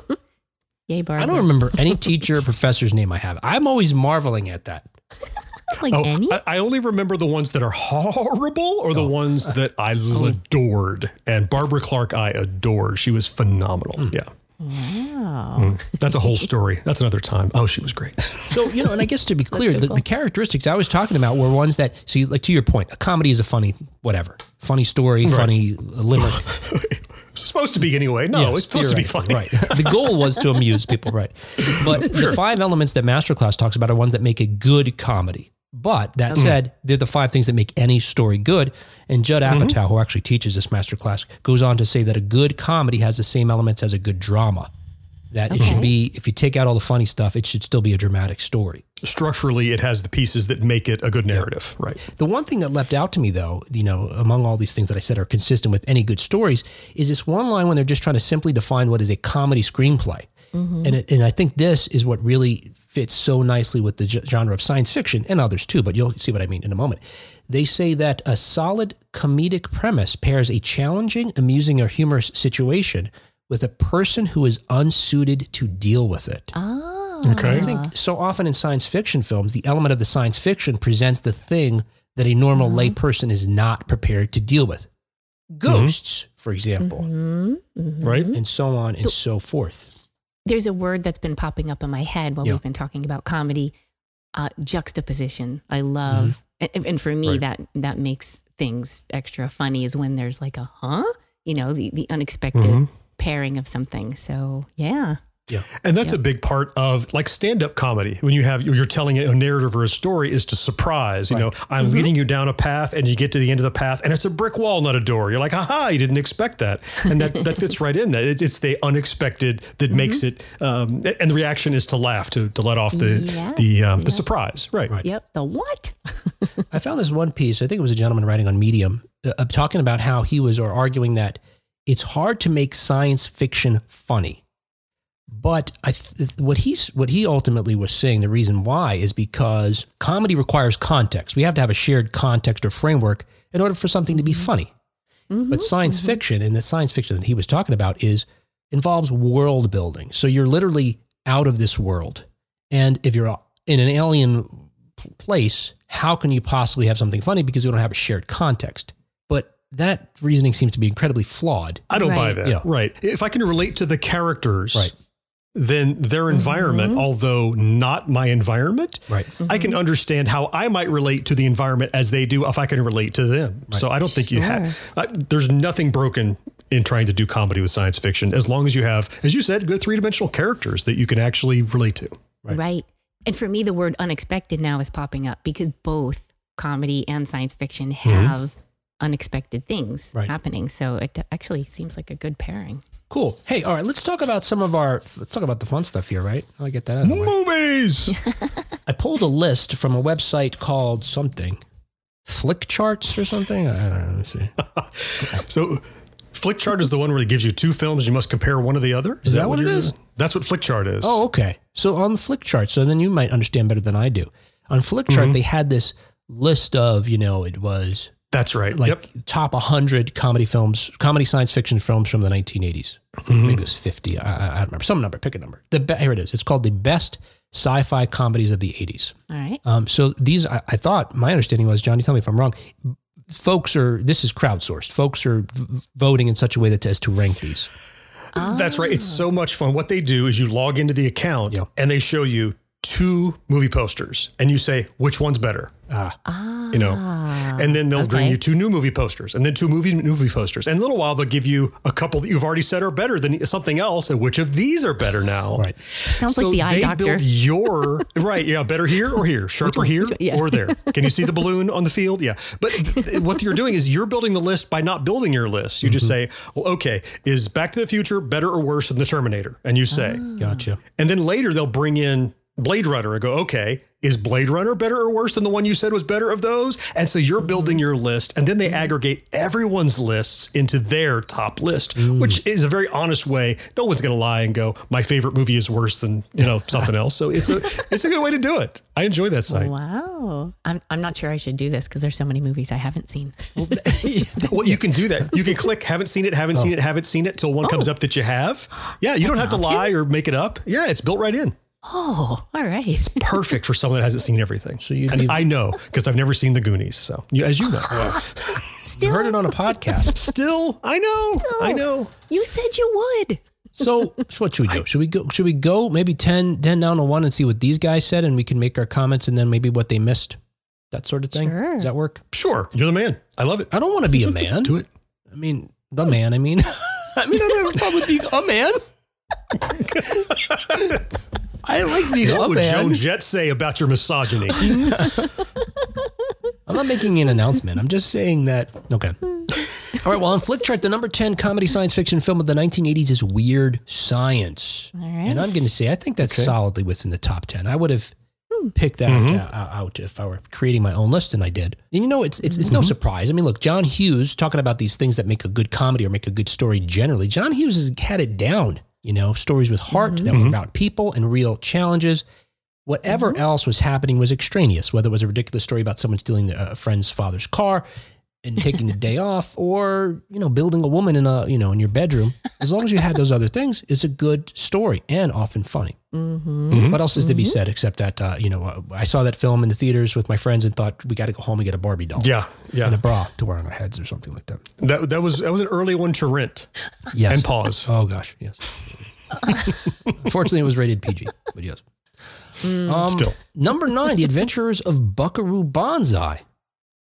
Yay, Barbara. I don't remember any [laughs] teacher or professor's name I have. I'm always marveling at that. [laughs] like Oh, any. I, I only remember the ones that are horrible or the oh. ones that I oh. adored. And Barbara Clark, I adored. She was phenomenal. Hmm. Yeah. wow. Hmm. That's a whole story. That's another time. Oh, she was great. [laughs] So, you know, and I guess to be clear, the, the characteristics I was talking about were ones that, so you, like to your point, a comedy is a funny, whatever, funny story, funny limerick. It's supposed to be anyway. No, Yes, it's supposed to be funny. Right. The goal was to amuse people, right? [laughs] But the five elements that Masterclass talks about are ones that make a good comedy. But that mm. said, they're the five things that make any story good. And Judd mm-hmm. Apatow, who actually teaches this masterclass, goes on to say that a good comedy has the same elements as a good drama. That it should be, if you take out all the funny stuff, it should still be a dramatic story. Structurally, it has the pieces that make it a good narrative. Right. The one thing that leapt out to me, though, you know, among all these things that I said are consistent with any good stories, is this one line when they're just trying to simply define what is a comedy screenplay. Mm-hmm. And, it, and I think this is what really fits so nicely with the genre of science fiction and others too, but you'll see what I mean in a moment. They say that a solid comedic premise pairs a challenging, amusing, or humorous situation with a person who is unsuited to deal with it. Oh. Okay. I think so often in science fiction films, the element of the science fiction presents the thing that a normal Mm-hmm. layperson is not prepared to deal with. Ghosts, for example, Mm-hmm. Right. and so on and so forth. There's a word that's been popping up in my head while Yeah. we've been talking about comedy. Uh, juxtaposition. I love, and, and for me, Right. that that makes things extra funny is when there's like a huh, you know, the the unexpected pairing of something. So yeah, Yeah. And that's a big part of like stand up comedy. When you have, you're telling a narrative or a story is to surprise. You know, I'm leading you down a path and you get to the end of the path and it's a brick wall, not a door. You're like, aha, you didn't expect that. And that, that fits right in that. It's, it's the unexpected that makes it, um, and the reaction is to laugh, to, to let off the, Yeah, the, um, the surprise. Right. Right. yep. The what? [laughs] I found this one piece. I think it was a gentleman writing on Medium, uh, uh, talking about how he was or arguing that it's hard to make science fiction funny. But I th- what he's what he ultimately was saying the reason why is because comedy requires context. We have to have a shared context or framework in order for something to be mm-hmm. funny. Mm-hmm, but science mm-hmm. fiction, and the science fiction that he was talking about is involves world building. So you're literally out of this world. And if you're in an alien place, how can you possibly have something funny because you don't have a shared context? But that reasoning seems to be incredibly flawed. I don't buy that. Yeah. Right. If I can relate to the characters, Right. then their environment, Mm-hmm. although not my environment, Right. I can understand how I might relate to the environment as they do if I can relate to them. So I don't think you have, uh, there's nothing broken in trying to do comedy with science fiction as long as you have, as you said, good three dimensional characters that you can actually relate to. Right. And for me, the word unexpected now is popping up because both comedy and science fiction have unexpected things Right. happening. So it actually seems like a good pairing. Cool. Hey, all right, let's talk about some of our, let's talk about the fun stuff here, right? I'll get that out of the way. Movies. [laughs] I pulled a list from a website called something, Flick Charts or something. I don't know. Let me see. [laughs] so Flick chart is the one where it gives you two films. You must compare one to the other. Is that what it you're is? doing? That's what flick chart is. Oh, okay. So on the Flick Chart, so then you might understand better than I do. On Flick Chart, mm-hmm. they had this list of, you know, it was that's right. like yep. top 100 comedy films, comedy science fiction films from the 1980s. Maybe it was 50. I, I- I don't remember. Some number. Pick a number. The be- Here it is. It's called the best sci-fi comedies of the 80s. All right. Um, so these, I, I thought, my understanding was, Johnny, tell me if I'm wrong. Folks are, this is crowdsourced. Folks are v- voting in such a way that as to rank these. That's right. It's so much fun. What they do is you log into the account Yeah. and they show you two movie posters and you say which one's better. Ah. ah. You know, and then they'll bring you two new movie posters and then two movie movie posters. And in a little while they'll give you a couple that you've already said are better than something else. And which of these are better now? Right. Sounds so like the eye they doctor. build your [laughs] right, yeah, better here or here, sharper [laughs] here Yeah. or there. [laughs] Can you see the balloon on the field? Yeah, but th- what you're doing is you're building the list by not building your list. You just mm-hmm. say, well, okay, is Back to the Future better or worse than the Terminator? And you say, ah. Gotcha. and then later they'll bring in Blade Runner and go, okay, is Blade Runner better or worse than the one you said was better of those? And so you're mm-hmm. building your list, and then they mm-hmm. aggregate everyone's lists into their top list, mm. which is a very honest way. No one's going to lie and go, my favorite movie is worse than you know [laughs] something else. So it's a it's a good way to do it. I enjoy that site. Wow. I'm, I'm not sure I should do this because there's so many movies I haven't seen. [laughs] Well, you can do that. You can click, haven't seen it, haven't seen oh. it, haven't seen it, till one comes oh. up that you have. Yeah, you don't have to lie or make it up. Yeah, it's built right in. Oh, all right. It's perfect for someone that hasn't seen everything. So you'd and be- I know because I've never seen the Goonies. So you, as you know, [laughs] You heard it on a podcast. [laughs] still I know, I know. You said you would. So, so what should we do? Should we go? Should we go maybe 10, 10 down to one and see what these guys said, and we can make our comments, and then maybe what they missed, that sort of thing. Sure. Does that work? Sure, you're the man. I love it. I don't want to be a man. Do it. I mean, the man. I mean, [laughs] I mean, I don't have a problem with being a man. I like being What a would. Joan Jett say about your misogyny? [laughs] I'm not making an announcement. I'm just saying that. Okay. All right. Well, on Flickchart, the number 10 comedy science fiction film of the 1980s is Weird Science. All right. And I'm going to say, I think that's solidly within the top 10. I would have hmm. picked that mm-hmm. uh, uh, out if I were creating my own list, and I did. And you know, it's, it's, it's no mm-hmm. surprise. I mean, look, John Hughes, talking about these things that make a good comedy or make a good story generally, John Hughes has had it down. You know, stories with heart that were mm-hmm. about people and real challenges. Whatever mm-hmm. else was happening was extraneous, whether it was a ridiculous story about someone stealing a friend's father's car and taking the [laughs] day off or, you know, building a woman in a, you know, in your bedroom. As long as you had those other things, it's a good story and often funny. What else is to be said except that, uh, you know, I saw that film in the theaters with my friends and thought we got to go home and get a Barbie doll. yeah, yeah, And a bra to wear on our heads or something like that. That that was that was an early one to rent Yes. and pause. Oh gosh, yes. Unfortunately, it was rated PG, but yes. Um, Still. number nine, The Adventures of Buckaroo Banzai.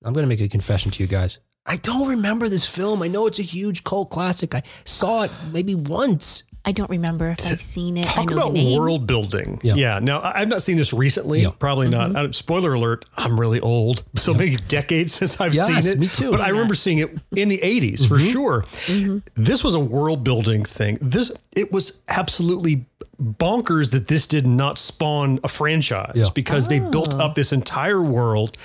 I'm going to make a confession to you guys. I don't remember this film. I know it's a huge cult classic. I saw it maybe once. I don't remember if I've seen it. I Talk know about the name. world building. Yeah. Yeah. Now I- I've not seen this recently. Yeah. Probably not. Mm-hmm. I don't- spoiler alert. I'm really old. [laughs] So maybe decades since I've Yes, seen it. me too. But I remember seeing it in the 80s for mm-hmm. sure. Mm-hmm. This was a world building thing. This it was absolutely bonkers that this did not spawn a franchise Yeah. because they built oh. up this entire world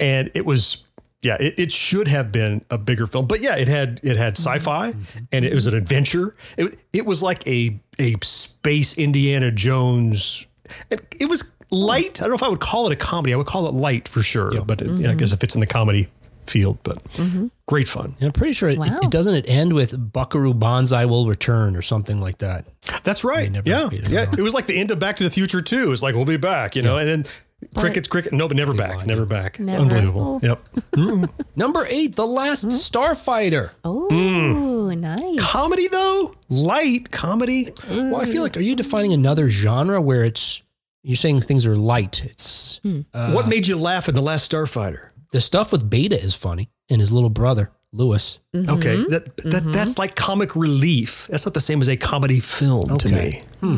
and it was yeah, it, it should have been a bigger film, but yeah, it had it had sci-fi and it was an adventure. It, it was like a a space Indiana Jones. It, it was light. I don't know if I would call it a comedy. I would call it light for sure. But it, mm-hmm. yeah, I guess it fits in the comedy field, but mm-hmm. great fun. And I'm pretty sure it, Wow. it doesn't it end with Buckaroo Banzai will return or something like that. That's right. Yeah, it yeah. It was like the end of Back to the Future too. It's like we'll be back, you know, and then crickets, cricket. No, but never back, line, never back. Never. Unbelievable. Oh. Yep. Mm-hmm. [laughs] Number eight, The Last hmm? Starfighter. Oh, mm. nice. comedy though, light comedy. Well, I feel like, are you defining another genre where it's, you're saying things are light? It's hmm. uh, what made you laugh at the Last Starfighter? the stuff with Beta is funny and his little brother, Lewis. Okay, mm-hmm. that, that mm-hmm. that's like comic relief. That's not the same as a comedy film to Okay. me.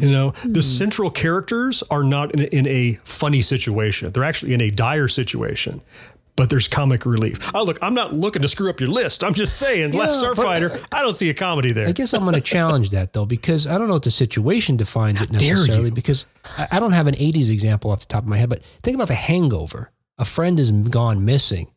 You know, the hmm. central characters are not in a, in a funny situation. They're actually in a dire situation. But there's comic relief. Oh, look, I'm not looking to screw up your list. I'm just saying, Last Yeah, but- Starfighter, I don't see a comedy there. I guess I'm going to challenge that though, because I don't know if the situation defines it necessarily. Because I, I don't have an '80s example off the top of my head, but think about The Hangover. A friend is gone missing.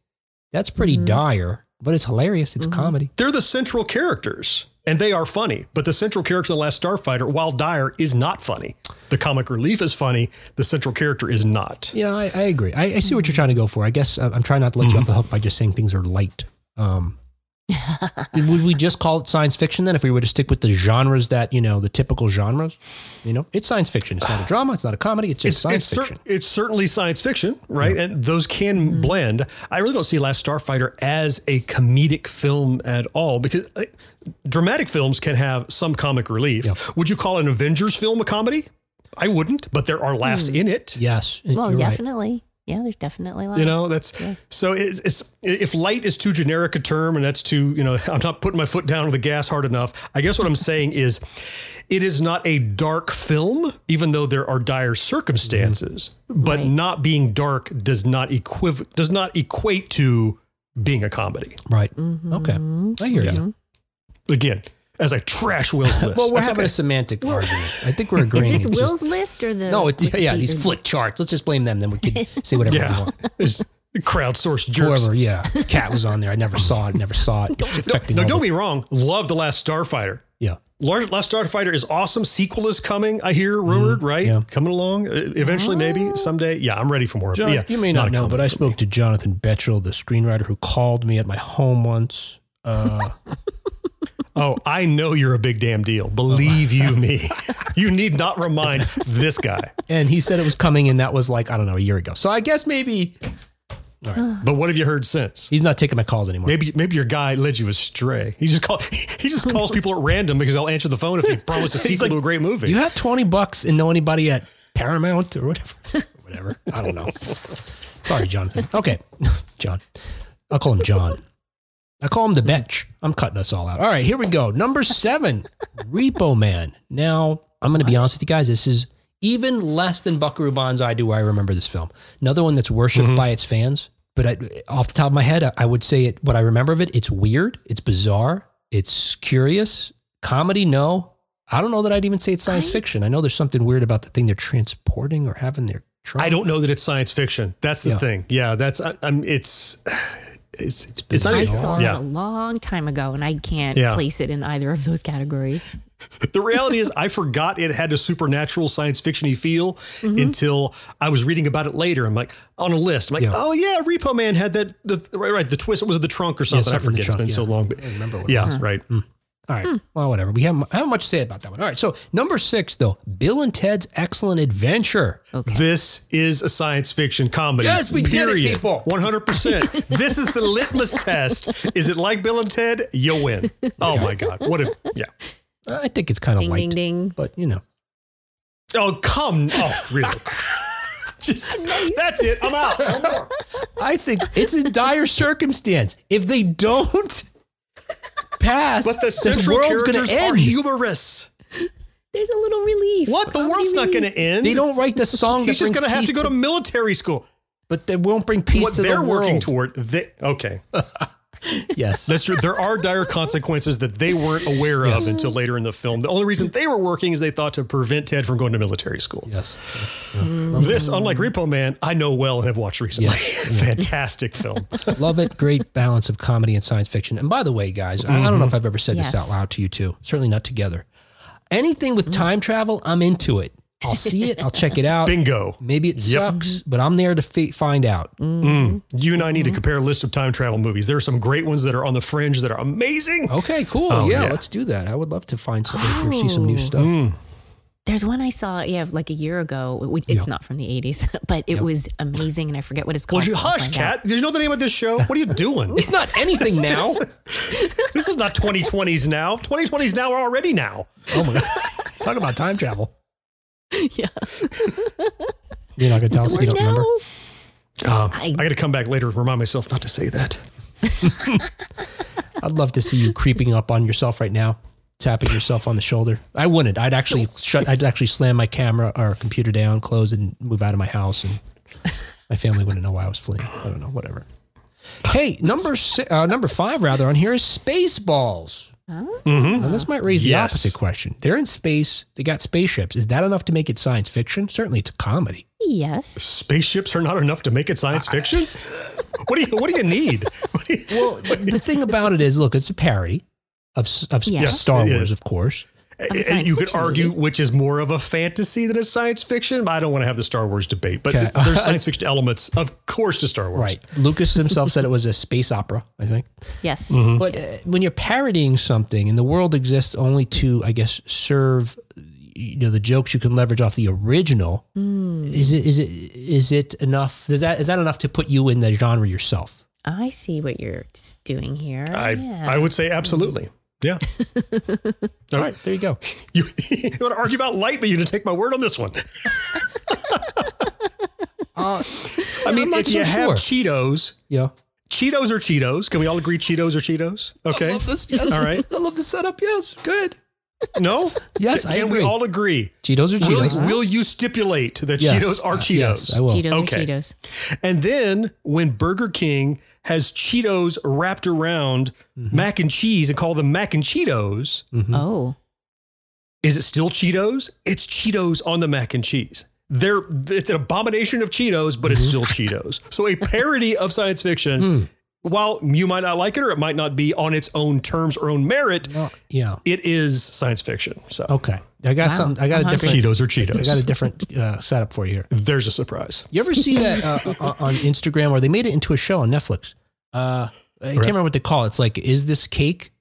That's pretty dire, but it's hilarious. It's a comedy. They're the central characters, and they are funny. But the central character in The Last Starfighter, while dire, is not funny. The comic relief is funny. The central character is not. Yeah, I, I agree. I, I see what you're trying to go for. I guess uh, I'm trying not to let you off the hook by just saying things are light. Um, would we just call it science fiction then if we were to stick with the genres that, you know, the typical genres? You know, it's science fiction. It's not a drama. It's not a comedy. It's just It's, science it's, cer- fiction. it's certainly science fiction, right? And those can Mm-hmm. blend. I really don't see Last Starfighter as a comedic film at all because uh, dramatic films can have some comic relief. Would you call an Avengers film a comedy? I wouldn't, but there are laughs in it. yes. Well, you're right. Definitely. Yeah, there's definitely lots. You know, that's so it, it's if light is too generic a term and that's too, you know, [laughs] I'm not putting my foot down on the gas hard enough. I guess what I'm saying is it is not a dark film, even though there are dire circumstances, but Right. not being dark does not equiv- does not equate to being a comedy. Right. Mm-hmm. Okay. I hear you. Again, as I trash Will's list. Well, we're That's having okay. a semantic argument. I think we're [laughs] agreeing. Is this It's just- Will's list or the? no, it's, the yeah, these Peter's? flick charts. Let's just blame them. Then we can say whatever we want. It's crowdsourced jerks. Whoever, yeah. Cat was on there. I never saw it. Never saw it. [laughs] It's No, no, don't be wrong. Love the Last Starfighter. Yeah. Last Starfighter is awesome. Sequel is coming. I hear rumored, right? Mm-hmm. yeah. Coming along uh, eventually, maybe someday. Yeah, I'm ready for more. John, yeah, you may not, a know, but I spoke me. to Jonathan Betuel, the screenwriter who called me at my home once. Uh, [laughs] Oh, I know you're a big damn deal. Believe you me. [laughs] You need not remind this guy. and he said it was coming, and that was like, I don't know, a year ago. So I guess maybe But what have you heard since? he's not taking my calls anymore. Maybe maybe your guy led you astray. He just call [laughs] he just calls people at random because they'll answer the phone if they promise a [laughs] sequel like, to a great movie. Do you have 20 bucks and know anybody at Paramount or whatever? whatever. I don't know. Sorry, Jonathan. Okay. John. I'll call him John. I call him the Betch. I'm cutting us all out. All right, here we go. Number seven, [laughs] Repo Man. Now, I'm going to be honest with you guys. This is even less than Buckaroo Banzai do I remember this film. Another one that's worshiped mm-hmm. by its fans. But I, off the top of my head, I, I would say it, what I remember of it, it's weird. It's bizarre. It's curious. Comedy, no. I don't know that I'd even say it's science fiction. I know there's something weird about the thing they're transporting or having their truck. I don't know that it's science fiction. That's the Yeah. thing. Yeah, that's I, I'm it's it's it's, it's not I even- saw yeah. it a long time ago, and I can't Yeah. place it in either of those categories. [laughs] The reality is, I forgot it had a supernatural science fictiony feel Mm-hmm. until I was reading about it later. I'm like on a list. I'm like, Yeah. oh yeah, Repo Man had that. The right, right. The twist was it the trunk or something? I something in the forget. It's been trunk, so long. But I remember what it yeah, was. right. All right. Hmm. Well, whatever. We have, I have much to say about that one. All right. So number six, though, Bill and Ted's Excellent Adventure. Okay. This is a science fiction comedy. Yes, we did it, people. One hundred percent. [laughs] This is the litmus test. Is it like Bill and Ted? You win. Oh my god! What a yeah. Uh, I think it's kind of Ding, light, ding, ding. but you know. Oh come. Oh really? [laughs] Just, that's it. I'm out. No more. I think it's a dire circumstance. If they don't pass, But the central world's going characters to are humorous. There's a little relief. What? The Comedy world's not relief. going to end. They don't write the song. He's that just going to have to go to military school. but they won't bring peace what to they're the working toward. They, okay, [laughs] Yes, that's true. There are dire [laughs] consequences that they weren't aware of until later in the film. The only reason they were working is they thought to prevent Ted from going to military school. yes. This, unlike Repo Man, I know well and have watched recently. [laughs] Fantastic film. Love it. Great balance of comedy and science fiction. And by the way, guys, I I don't know mm-hmm. if I've ever said this out loud to you too. Certainly not together. Anything with time travel, I'm into it. I'll see it. I'll check it out. Bingo. Maybe it Yep. sucks, but I'm there to fi- find out. Mm. You and I need to compare a list of time travel movies. There are some great ones that are on the fringe that are amazing. Okay, cool. Oh, yeah, yeah. let's do that. I would love to find something or see some new Oh. stuff. Mm. There's one I saw, yeah, like a year ago. It's Yeah. not from the 80s, [laughs] but it Yep. was amazing, and I forget what it's Well, called. you hush, Kat. Did you know the name of this show? What are you doing? It's not anything [laughs] now. this is not 2020s now. 2020s now are already now. Oh my god! Talk about time travel. [laughs] Yeah. You're not gonna tell us you don't no. remember. Um, I- I got to come back later and remind myself not to say that. [laughs] I'd love to see you creeping up on yourself right now, tapping yourself on the shoulder. I wouldn't. I'd actually shut. I'd actually slam my camera or computer down, close, and move out of my house, and my family wouldn't know why I was fleeing. I don't know. Whatever. Hey, number si- uh, number five rather on here is Spaceballs. Mm-hmm. Now, this might raise the Yes. opposite question. They're in space. They got spaceships. Is that enough to make it science fiction? Certainly, it's a comedy. Yes. Spaceships are not enough to make it science fiction. [laughs] what do you What do you need? Do you- Well, the thing about it is, look, it's a parody of of Yes. Star It Wars, of course. A and you could argue movie. which is more of a fantasy than a science fiction. But I don't want to have the Star Wars debate. But Okay. there's science [laughs] fiction elements, of course, to Star Wars. Right. Lucas himself said it was a space opera, I think. Yes. Mm-hmm. But uh, when you're parodying something and the world exists only to, I guess, serve you know the jokes you can leverage off the original, is it is it is it enough? Is that is that enough to put you in the genre yourself? I see what you're doing here. I yeah. I would say absolutely. Yeah. [laughs] All right, there you go. [laughs] You, you want to argue about light, but you didn't take my word on this one. [laughs] Uh, I mean, I'm not if you so have. Cheetos, yeah. Cheetos are Cheetos. Can we all agree Cheetos are Cheetos? Okay. I love this. Yes. All right. I love the setup. Yes. Good. No? Yes, Can I agree. we all agree? Cheetos are Cheetos. will you stipulate that Yes. Cheetos are Uh, Cheetos? yes, I will. Cheetos Okay. are Cheetos. And then when Burger King has Cheetos wrapped around Mm-hmm. mac and cheese and call them mac and Cheetos, Oh. is it still Cheetos? It's Cheetos on the mac and cheese. They're, it's an abomination of Cheetos, but it's still Cheetos. So a parody of science fiction, Mm-hmm. Hmm. while you might not like it or it might not be on its own terms or own merit, No, yeah. it is science fiction. So Okay. I got Wow. some. I got a Uh-huh. different. Cheetos are I got a different uh, setup for you here. There's a surprise. You ever see that uh, on on Instagram or they made it into a show on Netflix? Uh, I can't remember what they call it. It's like, is this cake?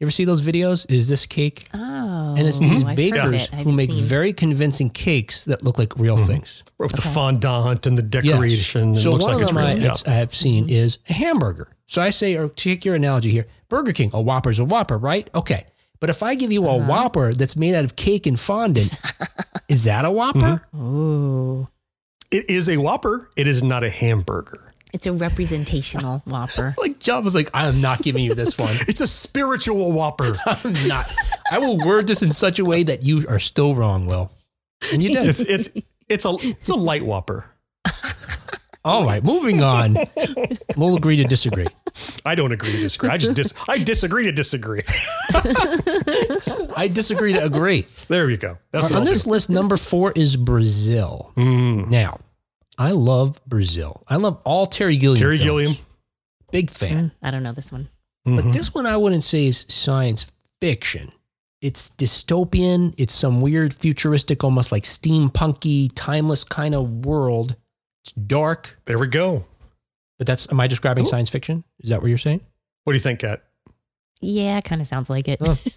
You ever see those videos? Is this cake? Oh. And it's these I've bakers it. Who make seen. very convincing cakes that look like real things. With the fondant and the decoration. Yes. It So looks one like of it's them real. I, yeah. I have seen is a hamburger. So I say, or take your analogy here, Burger King, a Whopper's a Whopper, right? Okay. But if I give you a Uh-huh. Whopper that's made out of cake and fondant, [laughs] is that a Whopper? Mm-hmm. Oh. It is a Whopper. It is not a hamburger. It's a representational [laughs] Whopper. Like John was like, I am not giving you this one. [laughs] It's a spiritual Whopper. [laughs] I'm not. I will word this in such a way that you are still wrong, Will. And you did. it's it's it's a it's a light Whopper. All right, moving on. We'll agree to disagree. I don't agree to disagree. I just dis I disagree to disagree. I disagree to agree. There you go. That's On what I'll this do. list, number four is Brazil. Mm. Now, I love Brazil. I love all Terry Gilliam. Terry films. Gilliam. Big fan. I don't know this one. Mm-hmm. But this one I wouldn't say is science fiction. It's dystopian. It's some weird futuristic, almost like steampunky, timeless kind of world. It's dark, There we go. but that's am I describing science fiction? Is that what you're saying? What do you think, Kat? Yeah, kind of sounds like it. Oh. [laughs]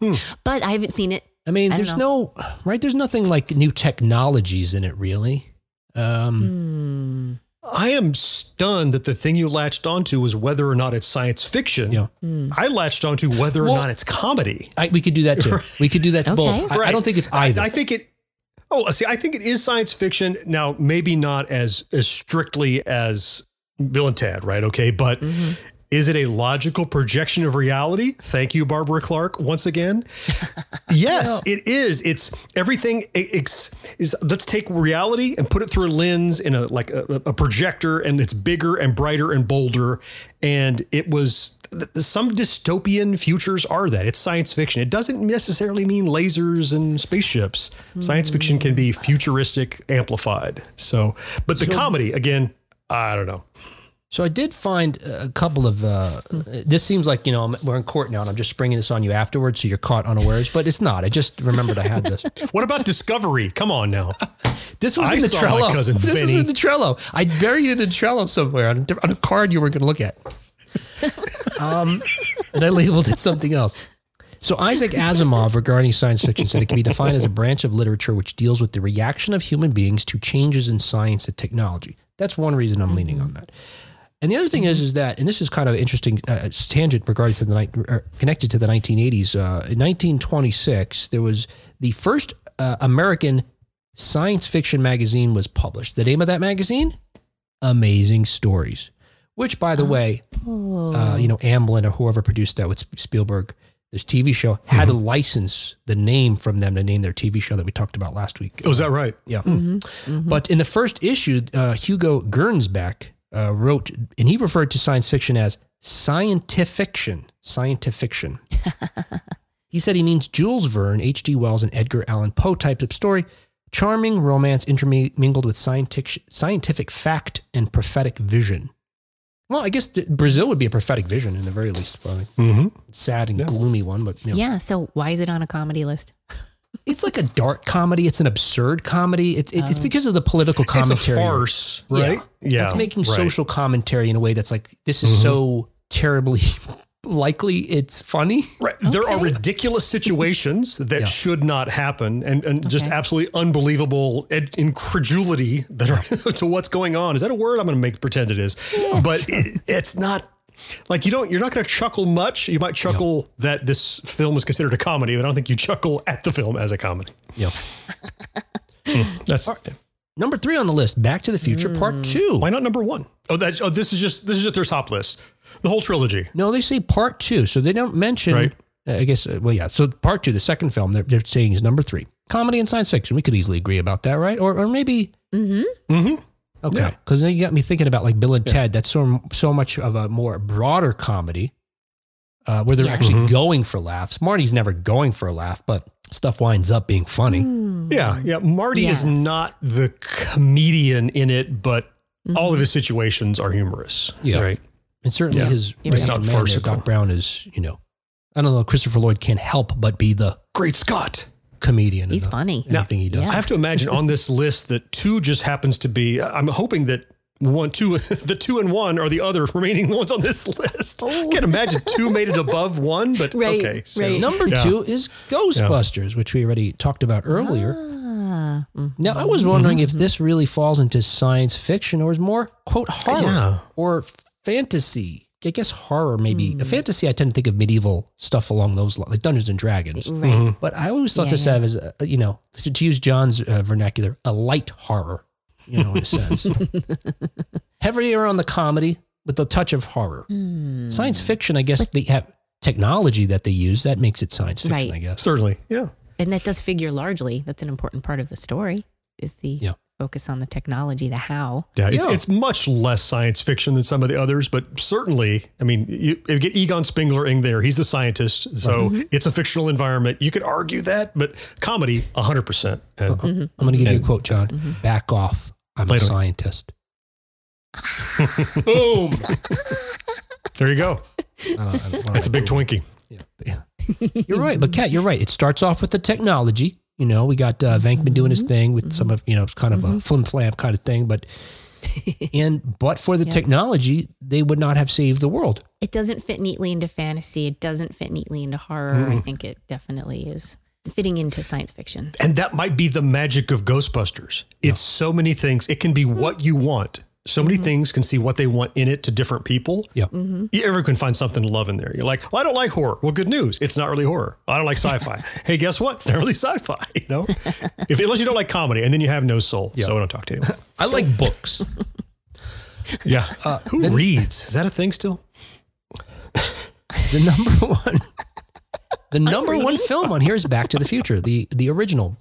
Hmm. but I haven't seen it. I mean, I don't there's no right. There's nothing like new technologies in it, really. Um, Hmm. I am stunned that the thing you latched onto was whether or not it's science fiction. Yeah. I latched onto whether or not it's comedy. I, we could do that too. [laughs] We could do that to Okay. both. I, I don't think it's either. I, I think it. Oh, see, I think it is science fiction. Now, maybe not as as strictly as Bill and Ted, right? Okay, but Mm-hmm. Is it a logical projection of reality? Thank you, Barbara Clark, once again. [laughs] yes, it is. It's everything. It's, is let's take reality and put it through a lens in a like a, a projector, and it's bigger and brighter and bolder. And it was th- some dystopian futures are that it's science fiction. It doesn't necessarily mean lasers and spaceships. Science hmm. fiction can be futuristic, amplified. So, but the comedy again, I don't know. So I did find a couple of. Uh, this seems like you know I'm- we're in court now, and I'm just springing this on you afterwards, so you're caught unawares. But it's not. I just remembered I had this. [laughs] What about Discovery? Come on now. [laughs] This was I in the Trello. cousin this was in the Trello. I buried it in Trello somewhere on a, on a card you were going to look at. [laughs] um, and I labeled it something else. So Isaac Asimov regarding science fiction said it can be defined as a branch of literature which deals with the reaction of human beings to changes in science and technology. That's one reason I'm leaning on that. And the other thing is, is that, and this is kind of interesting uh, tangent regarding to the ni- or connected to the 1980s. Uh, in 1926, there was the first uh, American science fiction magazine was published. The name of that magazine, Amazing Stories. Which, by the way, uh, you know, Amblin or whoever produced that with Spielberg, this TV show had to license the name from them to name their TV show that we talked about last week. Oh, is that right? Yeah. But in the first issue, uh, Hugo Gernsback uh, wrote, and he referred to science fiction as scientifiction. Scientifiction. [laughs] he said he means Jules Verne, H.G. Wells, and Edgar Allan Poe types of story. Charming romance intermingled with scientific, scientific fact and prophetic vision. Well, I guess th- Brazil would be a prophetic vision in the very least, probably. Mm-hmm. Sad and gloomy one, but you know. Yeah. So why is it on a comedy list? [laughs] it's like a dark comedy. It's an absurd comedy. It's it, it's because of the political commentary. It's a farce, right? Yeah, Yeah, it's making right. Mm-hmm. social commentary in a way that's like this is so terribly [laughs] likely it's funny. Right. There are ridiculous situations [laughs] that Yeah. should not happen and, and just absolutely unbelievable ed- incredulity that are [laughs] to what's going on. Is that a word? I'm going to make pretend it is. but it, it's not like you don't, you're not going to chuckle much. You might chuckle that this film is considered a comedy, but I don't think you chuckle at the film as a comedy. Yeah. That's Number three on the list, Back to the Future Part Two. why not number one? Oh, that's, oh, this is just, this is just their top list. The whole trilogy. No, they say Part Two, so they don't mention. Right. uh, I guess. uh, Well, yeah. So Part Two, the second film, they're, they're saying is number three. Comedy and science fiction. We could easily agree about that, right? Or or maybe. Mm-hmm. Okay. Yeah. Because then you got me thinking about like Bill and Ted. That's so so much of a more broader comedy, uh, where they're Yeah. actually Mhm. going for laughs. Marty's never going for a laugh, but stuff winds up being funny. Yeah, yeah. Marty is not the comedian in it, but all of his situations are humorous. Yeah. Right. And certainly Yeah. his It's right-hand not man farcical. Doc Brown is, you know, I don't know. Christopher Lloyd can't help but be the Great Scott. Comedian. He's the- funny. Anything he does. I have to imagine on this list that two just happens to be. I'm hoping that one, two, [laughs] the two and one are the other remaining ones on this list. Can't imagine two made it above one, but Right, okay. So, right. Number Yeah. two is Ghostbusters, which we already talked about earlier. Ah, mm. Now, I was wondering if this really falls into science fiction or is more, quote, horror Yeah. or fantasy. I guess horror, maybe. A fantasy, I tend to think of medieval stuff along those lines, like Dungeons and Dragons. Right. But I always thought Yeah, this yeah. as, a, you know, to, to use John's uh, vernacular, a light horror, you know, in a sense. [laughs] Heavier on the comedy with a touch of horror. Hmm. Science fiction, I guess they have technology that they use that makes it science fiction, Right. I guess. Certainly. Yeah. And that does figure largely. That's an important part of the story. Is the Yeah. Focus on the technology, the how. Yeah, it's, Yeah. it's much less science fiction than some of the others, but certainly, I mean, you, you get Egon Spengler in there. He's the scientist, so mm-hmm. it's a fictional environment. You could argue that, but comedy, 100%. And mm-hmm. I'm going to give you a quote, John. Mm-hmm. Back off. I'm a scientist. [laughs] Boom. there you go. I don't- I don't- That's a big Twinkie. Yeah, yeah. You're right, but Kat, you're right. It starts off with the technology. You know, we got uh, Venkman doing his mm-hmm. thing with some mm-hmm. of you know, kind of a mm-hmm. flim flam kind of thing, but [laughs] and but for the technology, they would not have saved the world. It doesn't fit neatly into fantasy. It doesn't fit neatly into horror. I think it definitely is fitting into science fiction. And that might be the magic of Ghostbusters. It's so many things. It can be what you want. So many mm-hmm. things can see what they want in it to different people. Yeah. Mm-hmm. You ever can find something to love in there. You're like, well, I don't like horror. Well, good news. It's not really horror. I don't like sci-fi. [laughs] hey, guess what? It's not really sci-fi. [laughs] You know, if unless you don't like comedy, and then you have no soul. So I don't talk to anyone. [laughs] I like books. Yeah. Uh, Who reads? Is that a thing still? The number one, the number one film on here is Back to the Future, the the original,